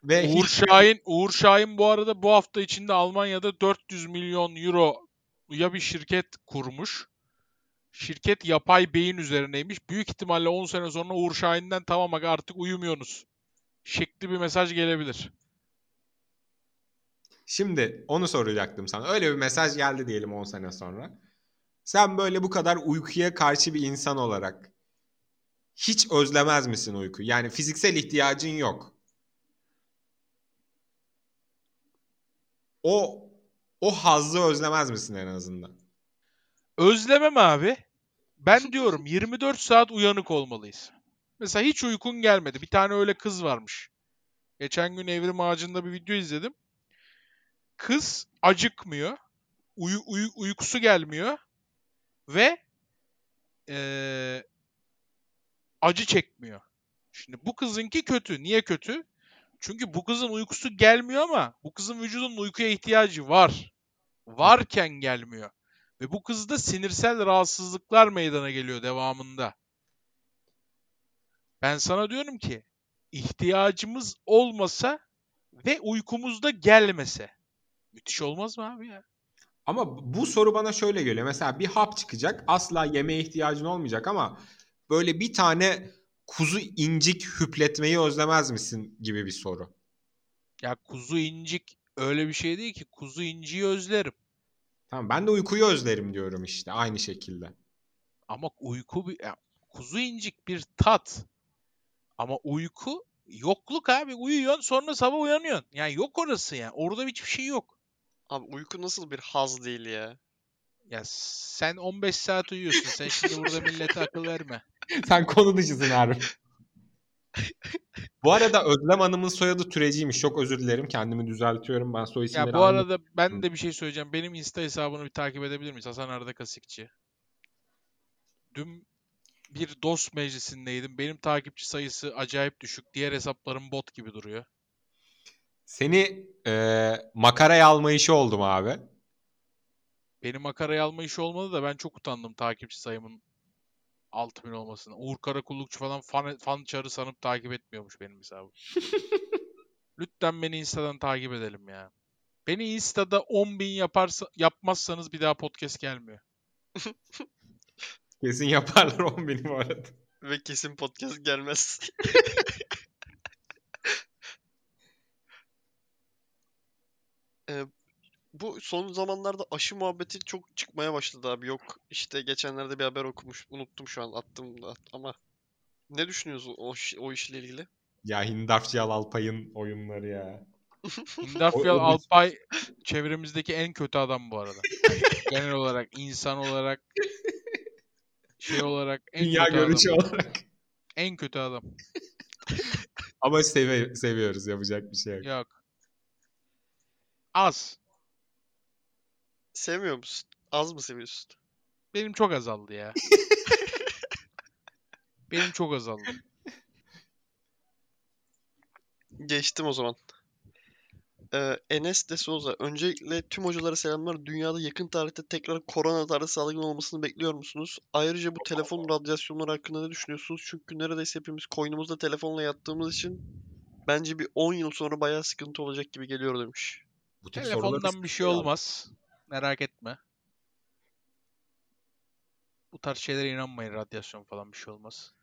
ve Uğur hiç Şahin, Uğur Şahin bu arada bu hafta içinde Almanya'da 400 milyon euro ya bir şirket kurmuş. Şirket yapay beyin üzerineymiş. Büyük ihtimalle 10 sene sonra Uğur Şahin'den tamam artık uyumuyorsunuz. Şekli bir mesaj gelebilir. Şimdi onu soracaktım sana. Öyle bir mesaj geldi diyelim 10 sene sonra. Sen böyle bu kadar uykuya karşı bir insan olarak hiç özlemez misin uyku? Yani fiziksel ihtiyacın yok. O o hazzı özlemez misin en azından? Özlemem abi. Ben diyorum 24 saat uyanık olmalıyız. Mesela hiç uykun gelmedi. Bir tane öyle kız varmış. Geçen gün Evrim Ağacı'nda bir video izledim. Kız acıkmıyor. Uyu, uyu- uykusu gelmiyor. Ve eee, acı çekmiyor. Şimdi bu kızınki kötü. Niye kötü? Çünkü bu kızın uykusu gelmiyor ama bu kızın vücudunun uykuya ihtiyacı var. Varken gelmiyor. Ve bu kızda sinirsel rahatsızlıklar meydana geliyor devamında. Ben sana diyorum ki ihtiyacımız olmasa ve uykumuzda gelmese. Müthiş olmaz mı abi ya? Ama bu soru bana şöyle geliyor. Mesela bir hap çıkacak. Asla yemeğe ihtiyacın olmayacak ama böyle bir tane kuzu incik hüpletmeyi özlemez misin gibi bir soru. Ya kuzu incik öyle bir şey değil ki. Kuzu inciyi özlerim. Tamam ben de uykuyu özlerim diyorum işte aynı şekilde. Ama uyku bir ya, kuzu incik bir tat. Ama uyku yokluk abi. Uyuyorsun sonra sabah uyanıyorsun. Yani yok orası yani. Orada hiçbir şey yok. Abi uyku nasıl bir haz değil ya. Ya sen 15 saat uyuyorsun. Sen şimdi burada millete akıl verme. [laughs] Sen konu dışısın Harun. bu arada Özlem Hanım'ın soyadı Türeciymiş. Çok özür dilerim. Kendimi düzeltiyorum. Ben soy isimleri Ya bu arada ben de bir şey söyleyeceğim. Benim Insta hesabını bir takip edebilir miyiz? Hasan Arda Kasikçi. Dün bir dost meclisindeydim. Benim takipçi sayısı acayip düşük. Diğer hesaplarım bot gibi duruyor. Seni e, makaraya alma işi oldum abi. Benim makarayı alma işi olmadı da ben çok utandım takipçi sayımın 6000 olmasına. Uğur Karakullukçu falan fan, fan çarı sanıp takip etmiyormuş benim hesabım. [laughs] Lütfen beni Insta'dan takip edelim ya. Beni Insta'da 10.000 yaparsa, yapmazsanız bir daha podcast gelmiyor. [laughs] Kesin yaparlar 10 bin bu arada. Ve kesin podcast gelmez. [laughs] Ee, bu son zamanlarda aşı muhabbeti çok çıkmaya başladı abi. Yok işte geçenlerde bir haber okumuş. Unuttum şu an attım da ama ne düşünüyorsun o, o işle ilgili? Ya Hindafçı Alpay'ın oyunları ya. [laughs] O- Alpay çevremizdeki en kötü adam bu arada. [laughs] Genel olarak, insan olarak, şey olarak en Dünya kötü görüşü adam. olarak. En kötü adam. Ama seviyoruz yapacak bir şey yok. Yok. Az. Sevmiyor musun? Az mı seviyorsun? Benim çok azaldı ya. [laughs] Benim çok azaldı. Geçtim o zaman. Ee, Enes de Souza. Öncelikle tüm hocalara selamlar. Dünyada yakın tarihte tekrar korona tarzı salgın olmasını bekliyor musunuz? Ayrıca bu telefon radyasyonları hakkında ne düşünüyorsunuz? Çünkü neredeyse hepimiz koynumuzda telefonla yattığımız için bence bir 10 yıl sonra bayağı sıkıntı olacak gibi geliyor demiş. Bu tip Telefondan bir şey olmaz. Merak etme. Bu tarz şeylere inanmayın. Radyasyon falan bir şey olmaz.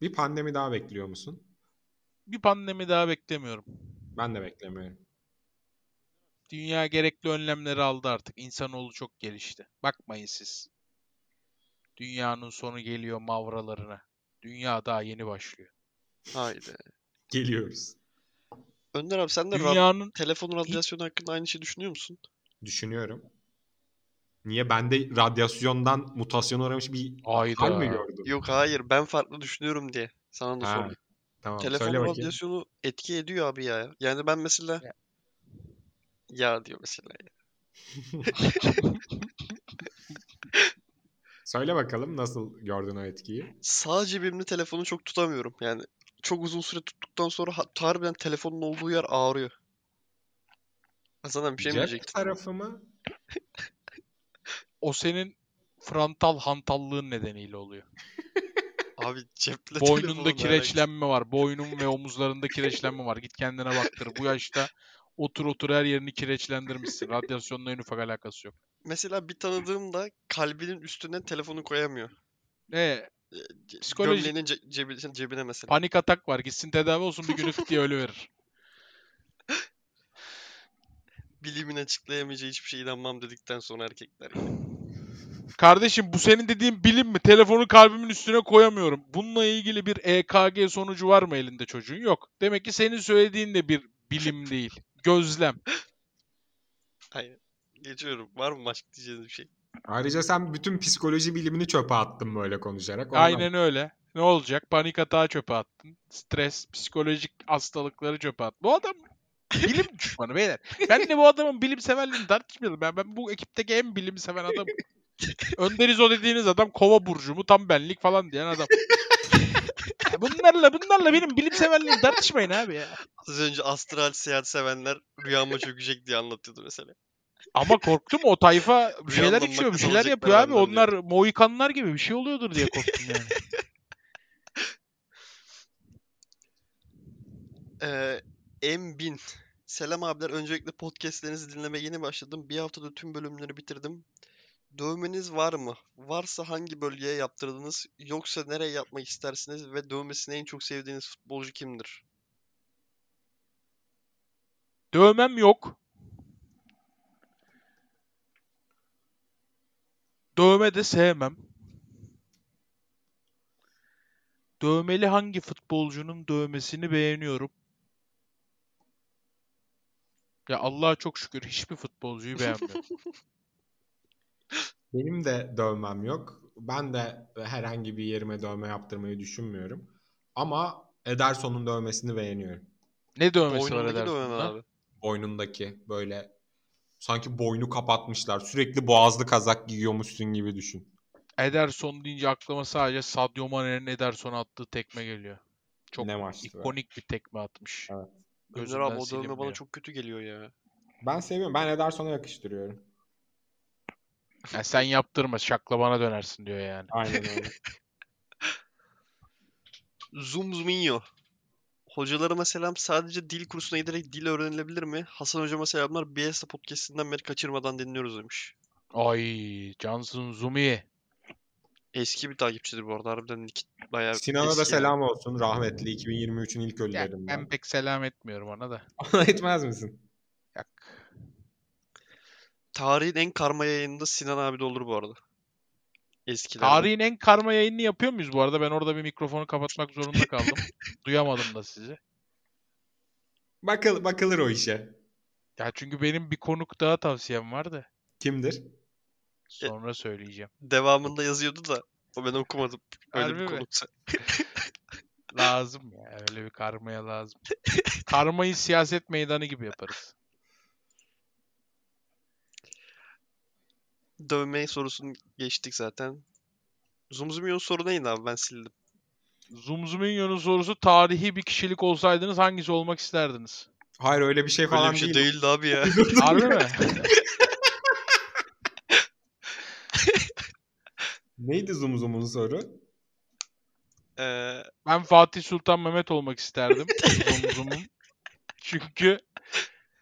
Bir pandemi daha bekliyor musun? Bir pandemi daha beklemiyorum. Ben de beklemiyorum. Dünya gerekli önlemleri aldı artık. İnsanoğlu çok gelişti. Bakmayın siz. Dünyanın sonu geliyor mavralarına. Dünya daha yeni başlıyor. Haydi. Geliyoruz. Önder abi sen de Dünyanın telefon radyasyonu hakkında aynı şeyi düşünüyor musun? Düşünüyorum. Niye? Ben de radyasyondan mutasyona uğramış bir hal mi Hayda. gördüm? Yok hayır ben farklı düşünüyorum diye sana da Ha, sordum. Tamam Telefon radyasyonu etki ediyor abi ya. Yani ben mesela Ya. ya diyor mesela. ya. [laughs] Söyle bakalım nasıl gördün o etkiyi? Sağ cebimde telefonu çok tutamıyorum. Yani çok uzun süre tuttuktan sonra ha- harbiden telefonun olduğu yer ağrıyor. Hasan bir şey mi Cep diyecektin? tarafı mı? O senin frontal hantallığın nedeniyle oluyor. [laughs] Abi ceple Boynunda telefonun kireçlenme var. Boynun ve omuzlarında kireçlenme var. Git kendine baktır. Bu yaşta otur otur her yerini kireçlendirmişsin. Radyasyonla en ufak alakası yok. Mesela bir tanıdığım da kalbinin üstüne telefonu koyamıyor. Ne? Ce- Psikolojik- Gömleğinin ce- cebi- cebine mesela. Panik atak var. Gitsin tedavi olsun bir günü fıt diye ölü verir. [laughs] Bilimin açıklayamayacağı hiçbir şeye inanmam dedikten sonra erkekler. yani. [laughs] Kardeşim bu senin dediğin bilim mi? Telefonu kalbimin üstüne koyamıyorum. Bununla ilgili bir EKG sonucu var mı elinde çocuğun? Yok. Demek ki senin söylediğin de bir bilim [laughs] değil. Gözlem. Aynen. Geçiyorum. Var mı başka diyeceğiniz bir şey? Ayrıca sen bütün psikoloji bilimini çöpe attın böyle konuşarak. Ondan- Aynen öyle. Ne olacak? Panik atağı çöpe attın. Stres, psikolojik hastalıkları çöpe attın. Bu adam bilim [laughs] düşmanı beyler. Ben de bu adamın bilim severliğini tartışmıyorum. Ben, ben bu ekipteki en bilim seven adamım. [laughs] Önder İzo dediğiniz adam kova burcu mu tam benlik falan diyen adam. [laughs] Bunlarla bunlarla benim bilim severliğimi tartışmayın abi ya. Az önce astral seyahat sevenler rüyama çökecek diye anlatıyordu mesela. Ama korktum o tayfa bir şeyler içiyor, bir şeyler yapıyor abi. Onlar Mohikanlar gibi bir şey oluyordur diye korktum yani. [laughs] Ee, M1000. Selam abiler. Öncelikle podcastlerinizi dinlemeye yeni başladım. Bir haftada tüm bölümleri bitirdim. Dövmeniz var mı? Varsa hangi bölgeye yaptırdınız? Yoksa nereye yapmak istersiniz? Ve dövmesini en çok sevdiğiniz futbolcu kimdir? Dövmem yok. Dövme de sevmem. Dövmeli hangi futbolcunun dövmesini beğeniyorum? Ya Allah'a çok şükür hiçbir futbolcuyu beğenmiyorum. [laughs] Benim de dövmem yok. Ben de herhangi bir yerime dövme yaptırmayı düşünmüyorum. Ama Ederson'un dövmesini beğeniyorum. Ne dövmesi var Boynundaki dövme mi Ederson'da? abi? Boynundaki böyle sanki boynu kapatmışlar. Sürekli boğazlı kazak giyiyormuşsun gibi düşün. Ederson deyince aklıma sadece Sadio Mane'nin Ederson'a attığı tekme geliyor. Çok Ne maçtı be. ikonik bir tekme atmış. Evet. Önder abi o dövme bana çok kötü geliyor ya. Ben seviyorum. Ben Ederson'a yakıştırıyorum. Ya sen yaptırma şaklabana dönersin diyor yani. Aynen öyle. [laughs] Zoom Zoominho. Hocalarıma selam. Sadece dil kursuna giderek dil öğrenilebilir mi? Hasan hocama selamlar. BS podcast'inden beri kaçırmadan dinliyoruz demiş. Ay Johnson Zumi. Eski bir takipçidir bu arada. Harbiden bayağı Sinan'a da eski selam olsun. Rahmetli 2023'ün ilk Ya, ölülerinden. ben pek selam etmiyorum ona da. [laughs] Ona etmez misin? Yok. Tarihin en karma yayınında Sinan abi de olur bu arada. Eskilerden. Tarihin en karma yayınını yapıyor muyuz bu arada? Ben orada bir mikrofonu kapatmak zorunda kaldım. [laughs] Duyamadım da sizi. Bakıl, bakılır o işe. Ya çünkü benim bir konuk daha tavsiyem var da. Kimdir? Sonra söyleyeceğim. Devamında yazıyordu da o ben okumadım. Öyle Harbi bir konuksa. [laughs] Lazım ya. Öyle bir karmaya lazım. Karmayı siyaset meydanı gibi yaparız. Dövme sorusunu geçtik zaten. Zumzumio'nun soru neydi abi ben sildim. Zumzuminyon'un sorusu tarihi bir kişilik olsaydınız hangisi olmak isterdiniz? Hayır öyle bir şey Öyle falan bir şey değil. değildi abi ya. [laughs] Harbi mi? [laughs] Neydi Zum Zum'un soru? Ee, Ben Fatih Sultan Mehmet olmak isterdim. Zumzum'un. Çünkü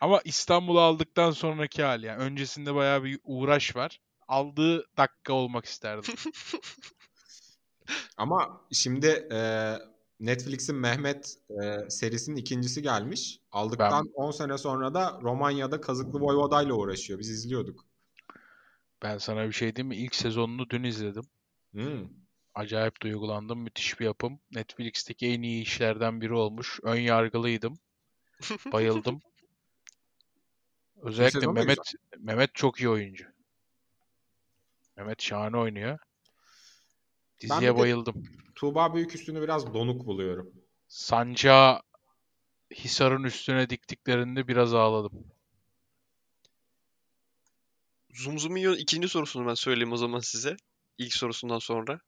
ama İstanbul'u aldıktan sonraki hali yani. Öncesinde bayağı bir uğraş var. Aldığı dakika olmak isterdim. [laughs] Ama şimdi e, Netflix'in Mehmet e, serisinin ikincisi gelmiş. Aldıktan 10 sene sonra da Romanya'da Kazıklı Voyvoda'yla uğraşıyor. Biz izliyorduk. Ben sana bir şey diyeyim mi? İlk sezonunu dün izledim. Hmm. Acayip duygulandım. Müthiş bir yapım. Netflix'teki en iyi işlerden biri olmuş. Ön yargılıydım. [laughs] Bayıldım. Özellikle Mehmet Mehmet çok iyi oyuncu. Mehmet şahane oynuyor. Diziye de- bayıldım. Tuğba Büyüküstü'nü biraz donuk buluyorum. Sancağı Hisar'ın üstüne diktiklerinde biraz ağladım. Zumzumio ikinci sorusunu ben söyleyeyim o zaman size. İlk sorusundan sonra.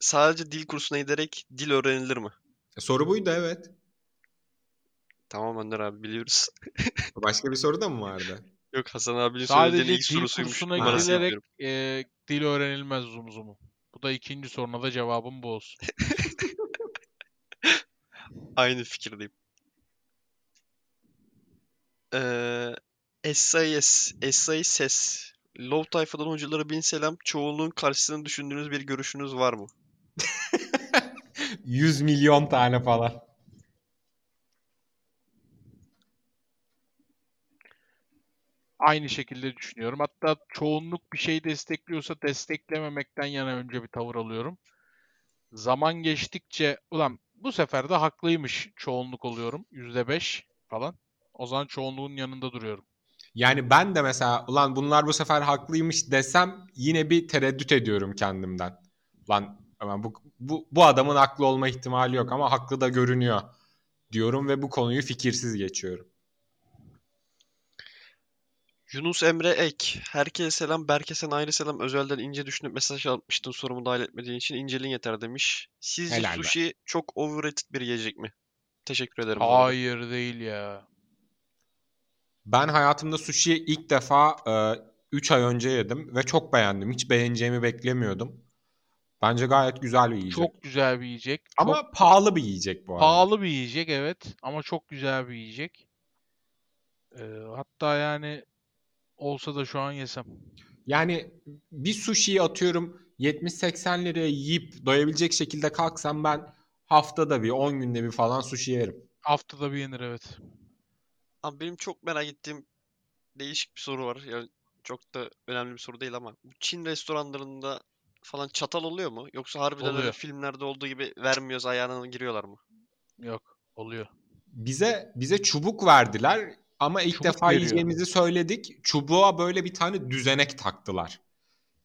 Sadece dil kursuna giderek dil öğrenilir mi? E, soru buydu evet. Tamam Önder abi biliyoruz. [laughs] Başka bir soru da mı vardı? Yok Hasan abinin Sadece söylediği ilk dil sorusuymuş. kursuna numarası gidilerek yapıyorum. e, dil öğrenilmez Zumzum'u. Bu da ikinci soruna da cevabım bu olsun. [laughs] Aynı fikirdeyim. Ee, SIS, SIS, Low tayfadan hocalara bin selam. Çoğunluğun karşısında düşündüğünüz bir görüşünüz var mı? [laughs] 100 milyon tane falan. Aynı şekilde düşünüyorum. Hatta çoğunluk bir şey destekliyorsa desteklememekten yana önce bir tavır alıyorum. Zaman geçtikçe ulan bu sefer de haklıymış çoğunluk oluyorum. %5 falan. O zaman çoğunluğun yanında duruyorum. Yani ben de mesela ulan bunlar bu sefer haklıymış desem yine bir tereddüt ediyorum kendimden. Lan ama bu, bu, bu adamın haklı olma ihtimali yok ama haklı da görünüyor diyorum ve bu konuyu fikirsiz geçiyorum. Yunus Emre Ek. Herkese selam. Berke sen ayrı selam. Özelden ince düşünüp mesaj atmıştın sorumu dahil etmediğin için. İnceliğin yeter demiş. Sizce Helal be. sushi çok overrated bir yiyecek mi? Teşekkür ederim. bu arada. Hayır değil ya. Ben hayatımda sushi ilk defa 3 ay önce yedim ve çok beğendim. Hiç beğeneceğimi beklemiyordum. Bence gayet güzel bir yiyecek. Çok güzel bir yiyecek. Ama Çok pahalı bir yiyecek bu arada. pahalı bir yiyecek evet. Ama çok güzel bir yiyecek. Ee, hatta yani olsa da şu an yesem. Yani bir sushi'yi atıyorum 70-80 liraya yiyip doyabilecek şekilde kalksam ben haftada bir 10 günde bir falan sushi yerim. Haftada bir yenir evet. Abi benim çok merak ettiğim değişik bir soru var. Yani çok da önemli bir soru değil ama bu Çin restoranlarında falan çatal oluyor mu? Yoksa harbiden öyle Oluyor. filmlerde olduğu gibi vermiyoruz ayağına giriyorlar mı? Yok oluyor. Bize bize çubuk verdiler ama ilk Çubuk defa veriyor. yiyeceğimizi söyledik. Çubuğa böyle bir tane düzenek taktılar.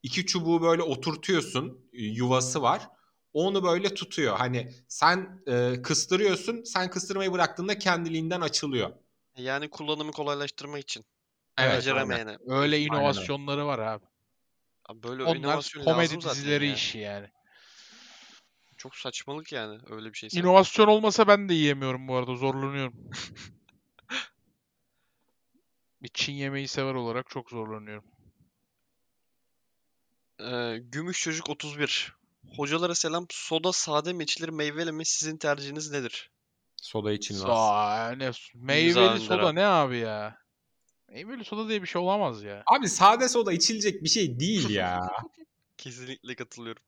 İki çubuğu böyle oturtuyorsun, e, yuvası var. Onu böyle tutuyor. Hani sen e, kıstırıyorsun, sen kıstırmayı bıraktığında kendiliğinden açılıyor. Yani kullanımı kolaylaştırmak için. Evet, Beceremeyene. Öyle inovasyonları var abi. Abi böyle Onlar inovasyon komedi dizileri ya. işi yani. Çok saçmalık yani öyle bir şeyse. İnovasyon olmasa ben de yiyemiyorum bu arada zorlanıyorum. [laughs] Bir Çin yemeği sever olarak çok zorlanıyorum. Ee, Gümüş Çocuk 31. Hocalara selam. Soda sade mi içilir meyveli mi? Sizin tercihiniz nedir? Soda içilmez. Sa ne meyveli soda ne abi ya? Meyveli soda diye bir şey olamaz ya. Abi sade soda içilecek bir şey değil ya. [laughs] Kesinlikle katılıyorum.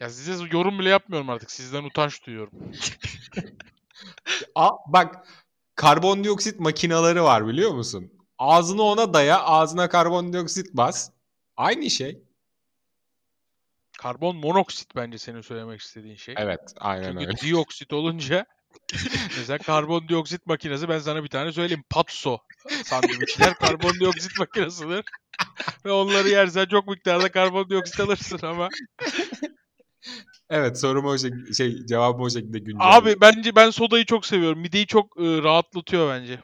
Ya size yorum bile yapmıyorum artık. Sizden utanç duyuyorum. [laughs] A, bak karbondioksit makineleri var biliyor musun? Ağzını ona daya, ağzına karbondioksit bas. Aynı şey. Karbon monoksit bence senin söylemek istediğin şey. Evet, aynen Çünkü öyle. dioksit olunca [laughs] mesela karbondioksit makinesi ben sana bir tane söyleyeyim. Patso sandviçler karbondioksit makinesidir. Ve onları yersen çok miktarda karbondioksit alırsın ama. Evet, sorum o şekilde, şey cevabım o şekilde güncel. Abi bence ben sodayı çok seviyorum. Mideyi çok e, rahatlatıyor bence.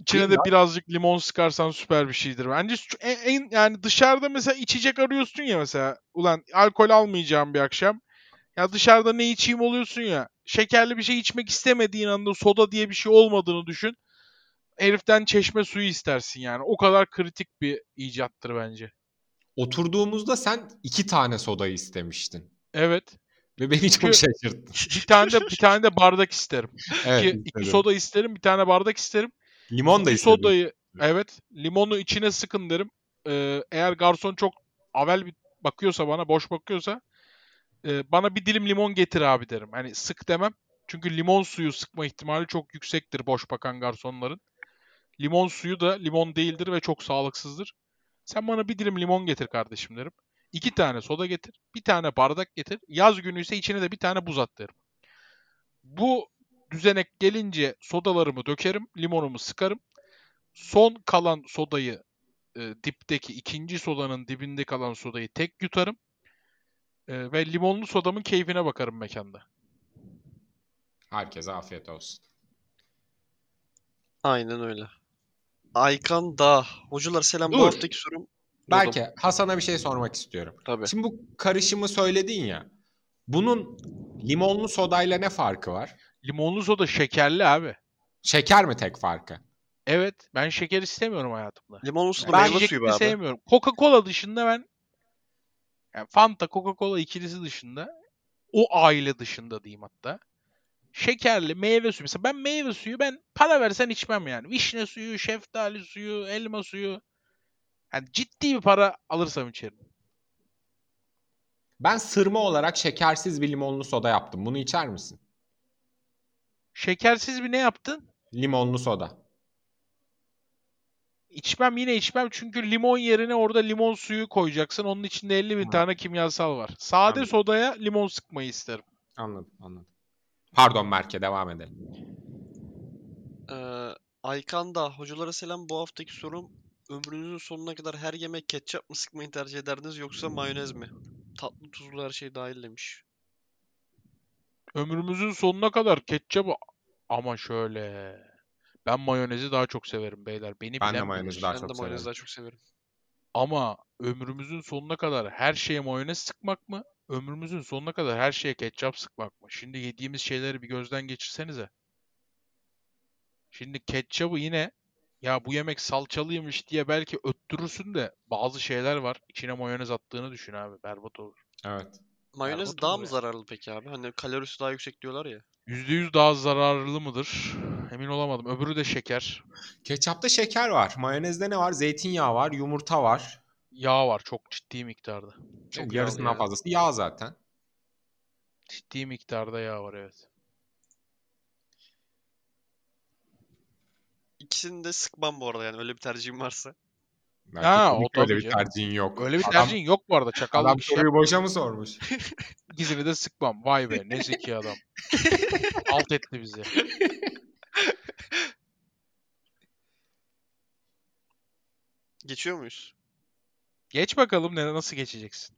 İçine Değil de birazcık limon sıkarsan süper bir şeydir. Bence en, en- yani dışarıda mesela içecek arıyorsun ya mesela. Ulan alkol almayacağım bir akşam. Ya dışarıda ne içeyim oluyorsun ya. Şekerli bir şey içmek istemediğin anda soda diye bir şey olmadığını düşün. Heriften çeşme suyu istersin yani. O kadar kritik bir icattır bence. Oturduğumuzda sen iki tane sodayı istemiştin. Evet. Ve beni çok Çünkü- şaşırttın. Bir tane de bir tane de bardak isterim. [laughs] Evet, iki, iki soda isterim, bir tane bardak isterim. Limon da Bir istedim. sodayı evet limonu içine sıkın derim. Ee, eğer garson çok avel bir bakıyorsa bana boş bakıyorsa e, bana bir dilim limon getir abi derim. Hani sık demem. Çünkü limon suyu sıkma ihtimali çok yüksektir boş bakan garsonların. Limon suyu da limon değildir ve çok sağlıksızdır. Sen bana bir dilim limon getir kardeşim derim. İki tane soda getir. Bir tane bardak getir. Yaz günü ise içine de bir tane buz at derim. Bu düzenek gelince sodalarımı dökerim. Limonumu sıkarım. Son kalan sodayı e, dipteki ikinci sodanın dibinde kalan sodayı tek yutarım. E, ve limonlu sodamın keyfine bakarım mekanda. Herkese afiyet olsun. Aynen öyle. Aykan Dağ. Hocalar selam. Bu Dur. haftaki sorum. Belki Hasan'a bir şey sormak istiyorum. Tabii. Şimdi bu karışımı söyledin ya. Bunun limonlu sodayla ne farkı var? Limonlu soda şekerli abi. Şeker mi tek farkı? Evet ben şeker istemiyorum hayatımda. Limonlu soda Ben meyve suyu abi. sevmiyorum. Coca-Cola dışında ben yani Fanta, Coca-Cola ikilisi dışında o aile dışında diyeyim hatta. Şekerli meyve suyu. Mesela ben meyve suyu ben para versen içmem yani. Vişne suyu, şeftali suyu, elma suyu. Yani ciddi bir para alırsam içerim. Ben sırma olarak şekersiz bir limonlu soda yaptım. Bunu içer misin? Şekersiz bir ne yaptın? Limonlu soda. İçmem yine içmem çünkü limon yerine orada limon suyu koyacaksın. Onun içinde 50 bin Ha. tane kimyasal var. Sade Anladım. sodaya limon sıkmayı isterim. Anladım, anladım. Pardon Berke devam edelim. Ee, Aykan Dağ. Hocalara selam. Bu haftaki sorum. Ömrünüzün sonuna kadar her yemek ketçap mı sıkmayı tercih ederdiniz yoksa mayonez mi? Tatlı tuzlu her şey dahil demiş. Ömrümüzün sonuna kadar ketçabı ama şöyle. Ben mayonezi daha çok severim beyler. Beni Ben de bilen mayonezi bilir. daha ben çok de mayonezi severim. daha çok severim. Ama ömrümüzün sonuna kadar her şeye mayonez sıkmak mı? Ömrümüzün sonuna kadar her şeye ketçap sıkmak mı? Şimdi yediğimiz şeyleri bir gözden geçirsenize. Şimdi ketçabı yine ya bu yemek salçalıymış diye belki öttürürsün de bazı şeyler var. İçine mayonez attığını düşün abi. Berbat olur. Evet. Mayonez Berbat daha mı ya. zararlı peki abi? Hani kalorisi daha yüksek diyorlar ya. %100 daha zararlı mıdır? Emin olamadım. Öbürü de şeker. Ketçapta şeker var. Mayonezde ne var? Zeytinyağı var, yumurta var. Yağ var çok ciddi miktarda. Çok Yarısından ya. fazlası yağ zaten. Ciddi miktarda yağ var evet. İkisini de sıkmam bu arada yani öyle bir tercihim varsa. Ha, o öyle tabii bir canım. tercihin yok. Öyle bir Adam- tercihin yok bu arada. Çakallık Adam iş yap. soruyu boşa mı sormuş? [laughs] İkisini de sıkmam. Vay be ne zeki adam. [laughs] Alt etti bizi. Geçiyor muyuz? Geç bakalım ne nasıl geçeceksin.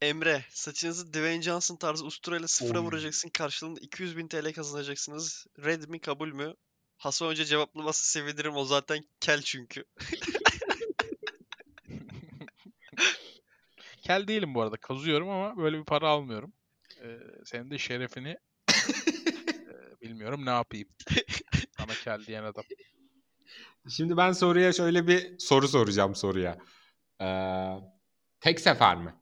Emre, saçınızı Dwayne Johnson tarzı usturayla sıfıra Oy. vuracaksın. Karşılığında 200 bin TL kazanacaksınız. Red mi kabul mü? Hasan Hoca cevaplaması sevinirim. O zaten kel çünkü. [laughs] Kel değilim bu arada. Kazıyorum ama böyle bir para almıyorum. Ee, senin de şerefini ee, [laughs] bilmiyorum ne yapayım. Bana kel diyen adam. Şimdi ben soruya şöyle bir soru soracağım soruya. Ee, tek sefer mi?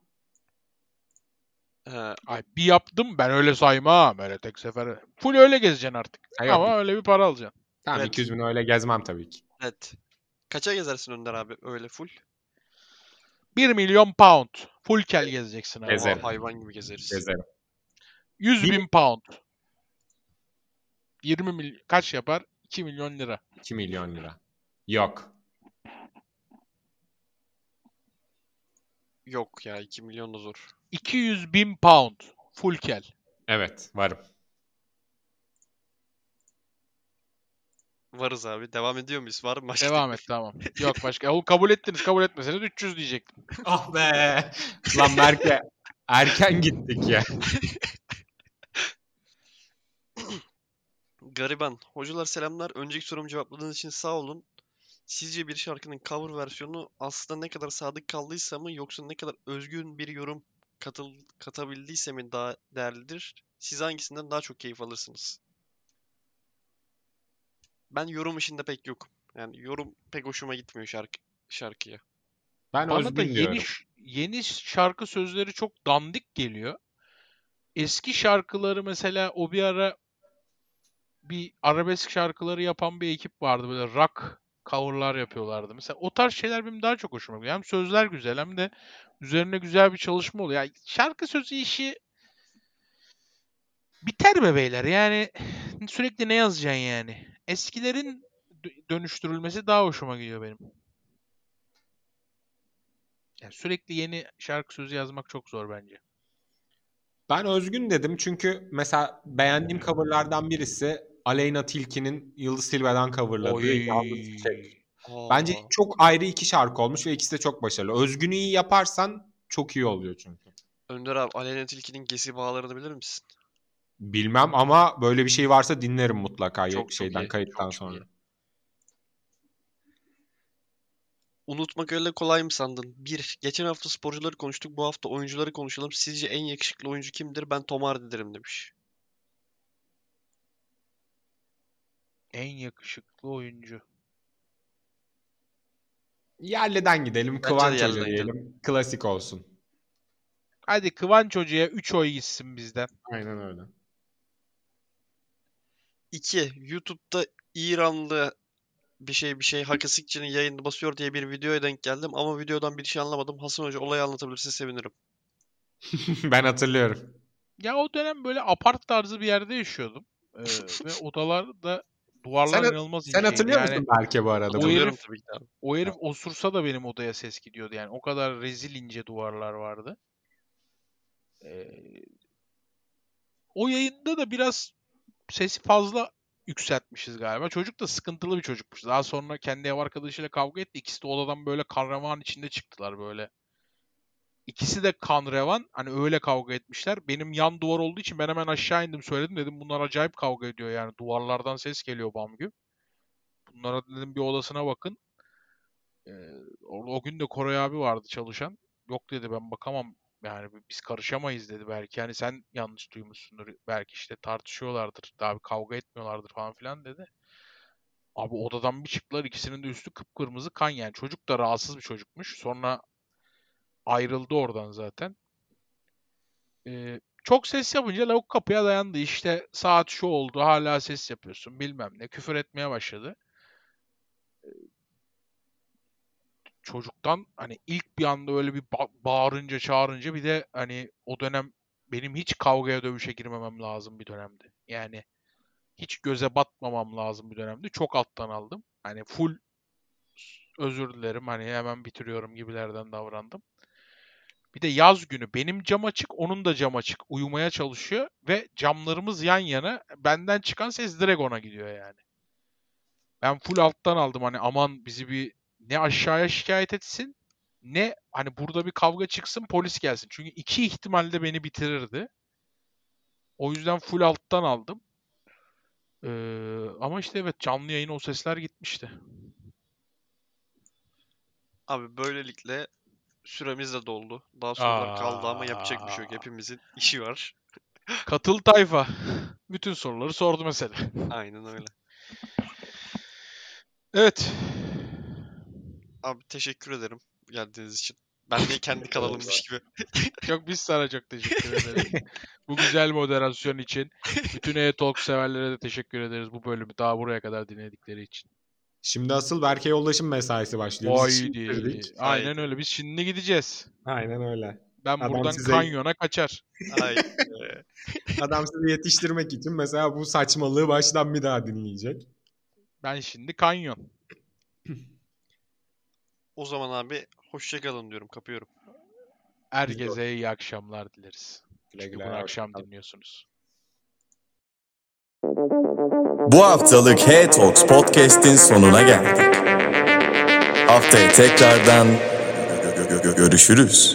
Ee, Ay bir yaptım ben öyle saymam. Öyle tek sefer. Full öyle gezeceksin artık. Ha, yok. Ama öyle bir para alacaksın. Tamam Evet. 200 bin öyle gezmem tabii ki. evet. Kaça gezersin Önder abi öyle full? 1 milyon pound. Full kel gezeceksin abi. Gezerim. Hayvan gibi gezeriz. Gezerim. 100 Bir- bin pound. 20 milyon kaç yapar? 2 milyon lira. 2 milyon lira. Yok. Yok ya 2 milyon da zor. 200 bin pound. Full kel. Evet varım. Varız abi. Devam ediyor muyuz? Var mı başka? Devam et tamam. Yok başka. Oğlum kabul ettiniz. Kabul etmeseniz 300 diyecektim. [laughs] Ah be. Lan Berke erken gittik ya. [laughs] Gariban. Hocalar selamlar. Önceki sorumu cevapladığınız için sağ olun. Sizce bir şarkının cover versiyonu aslında ne kadar sadık kaldıysa mı yoksa ne kadar özgün bir yorum katıl katabildiyse mi daha değerlidir? Siz hangisinden daha çok keyif alırsınız? Ben yorum işinde pek yokum. Yani yorum pek hoşuma gitmiyor şarkı şarkıya. Ben Bana da diyorum. yeni ş- yeni şarkı sözleri çok dandik geliyor. Eski şarkıları mesela o bir ara bir arabesk şarkıları yapan bir ekip vardı böyle rock coverlar yapıyorlardı. Mesela o tarz şeyler benim daha çok hoşuma gidiyor. Hem sözler güzel hem de üzerine güzel bir çalışma oluyor. Yani şarkı sözü işi biter be beyler. Yani sürekli ne yazacaksın yani? Eskilerin dö- dönüştürülmesi daha hoşuma gidiyor benim. Yani sürekli yeni şarkı sözü yazmak çok zor bence. Ben özgün dedim çünkü mesela beğendiğim coverlardan birisi Aleyna Tilki'nin Yıldız Tilbe'den coverladığı Oy. Yalnız Çiçek. Aa, Bence çok ayrı iki şarkı olmuş ve ikisi de çok başarılı. Özgünü iyi yaparsan çok iyi oluyor çünkü. Önder abi Aleyna Tilki'nin Gesi bağlarını bilir misin? Bilmem ama böyle bir şey varsa dinlerim mutlaka Çok çok şeyden iyi, kayıttan çok çok sonra. iyi. Unutmak öyle kolay mı sandın? 1. Geçen hafta sporcuları konuştuk. Bu hafta oyuncuları konuşalım. Sizce en yakışıklı oyuncu kimdir? Ben Tom Hardy derim demiş. En yakışıklı oyuncu. Yerliden gidelim, Kıvanç Hoca diyelim. Klasik olsun. Hadi Kıvanç Hoca'ya 3 oy gitsin bizden. Aynen öyle. 2. YouTube'da İranlı bir şey bir şey Hakasikçi'nin yayını basıyor diye bir videoya denk geldim ama videodan bir şey anlamadım. Hasan Hoca olayı anlatabilirse sevinirim. [laughs] ben hatırlıyorum. Ya o dönem böyle apart tarzı bir yerde yaşıyordum. Ee, [laughs] ve odalarda duvarlar Sen- inanılmaz Sen hatırlıyor Yani musun Berke bu arada? O herif- tabii ki de abi. o herif osursa da benim odaya ses gidiyordu yani. O kadar rezil ince duvarlar vardı. Ee, o yayında da biraz sesi fazla yükseltmişiz galiba. Çocuk da sıkıntılı bir çocukmuş. Daha sonra kendi ev arkadaşıyla kavga etti. İkisi de odadan böyle kan revan içinde çıktılar böyle. İkisi de kan revan. Hani öyle kavga etmişler. Benim yan duvar olduğu için ben hemen aşağı indim söyledim. Dedim bunlar acayip kavga ediyor yani. Duvarlardan ses geliyor bamgü. Bunlara dedim bir odasına bakın. Ee, o gün de Koray abi vardı çalışan. Yok dedi ben bakamam. Yani biz karışamayız dedi belki. Yani sen yanlış duymuşsundur. Belki işte tartışıyorlardır. Daha bir kavga etmiyorlardır falan filan dedi. Abi odadan bir çıktılar. ikisinin de üstü kıpkırmızı kan yani. Çocuk da rahatsız bir çocukmuş. Sonra ayrıldı oradan zaten. Ee, çok ses yapınca lavuk kapıya dayandı. İşte saat şu oldu hala ses yapıyorsun bilmem ne. Küfür etmeye başladı. Ee, Çocuktan hani ilk bir anda öyle bir ba- bağırınca çağırınca bir de hani o dönem benim hiç kavgaya dövüşe girmemem lazım bir dönemdi. Yani hiç göze batmamam lazım bir dönemde. Çok alttan aldım. Hani full özür dilerim hani hemen bitiriyorum gibilerden davrandım. Bir de yaz günü benim cam açık, onun da cam açık. Uyumaya çalışıyor ve camlarımız yan yana. Benden çıkan ses direkt ona gidiyor yani. Ben full alttan aldım hani aman bizi bir ne aşağıya şikayet etsin ne hani burada bir kavga çıksın polis gelsin. Çünkü iki ihtimalde beni bitirirdi. O yüzden full alttan aldım. Ee, ama işte evet canlı yayın o sesler gitmişti. Abi böylelikle süremiz de doldu. Daha sorular kaldı ama yapacak bir şey yok. Hepimizin işi var. [laughs] Katıl tayfa. Bütün soruları sordu mesela. Aynen öyle. Evet. Abi teşekkür ederim geldiğiniz için. Ben de kendi [laughs] kanalımmış gibi. [laughs] Çok biz sana çok teşekkür ederiz. [laughs] bu güzel moderasyon için. Bütün E-Talk severlere de teşekkür ederiz bu bölümü daha buraya kadar dinledikleri için. Şimdi asıl Berke Yoldaş'ın mesaisi başlıyor. Biz Haydi. bitirdik. Aynen öyle. Biz şimdi gideceğiz. Aynen öyle. Ben Adam buradan size- kanyona kaçar. Ay. Adam sizi yetiştirmek için mesela bu saçmalığı baştan bir daha dinleyecek. Ben şimdi kanyon. O zaman abi hoşça kalın diyorum. Kapıyorum. Herkese iyi akşamlar dileriz. Güle Çünkü güle. bunu akşam dinliyorsunuz. Bu haftalık Hey Talks Podcast'in sonuna geldik. Haftaya tekrardan görüşürüz.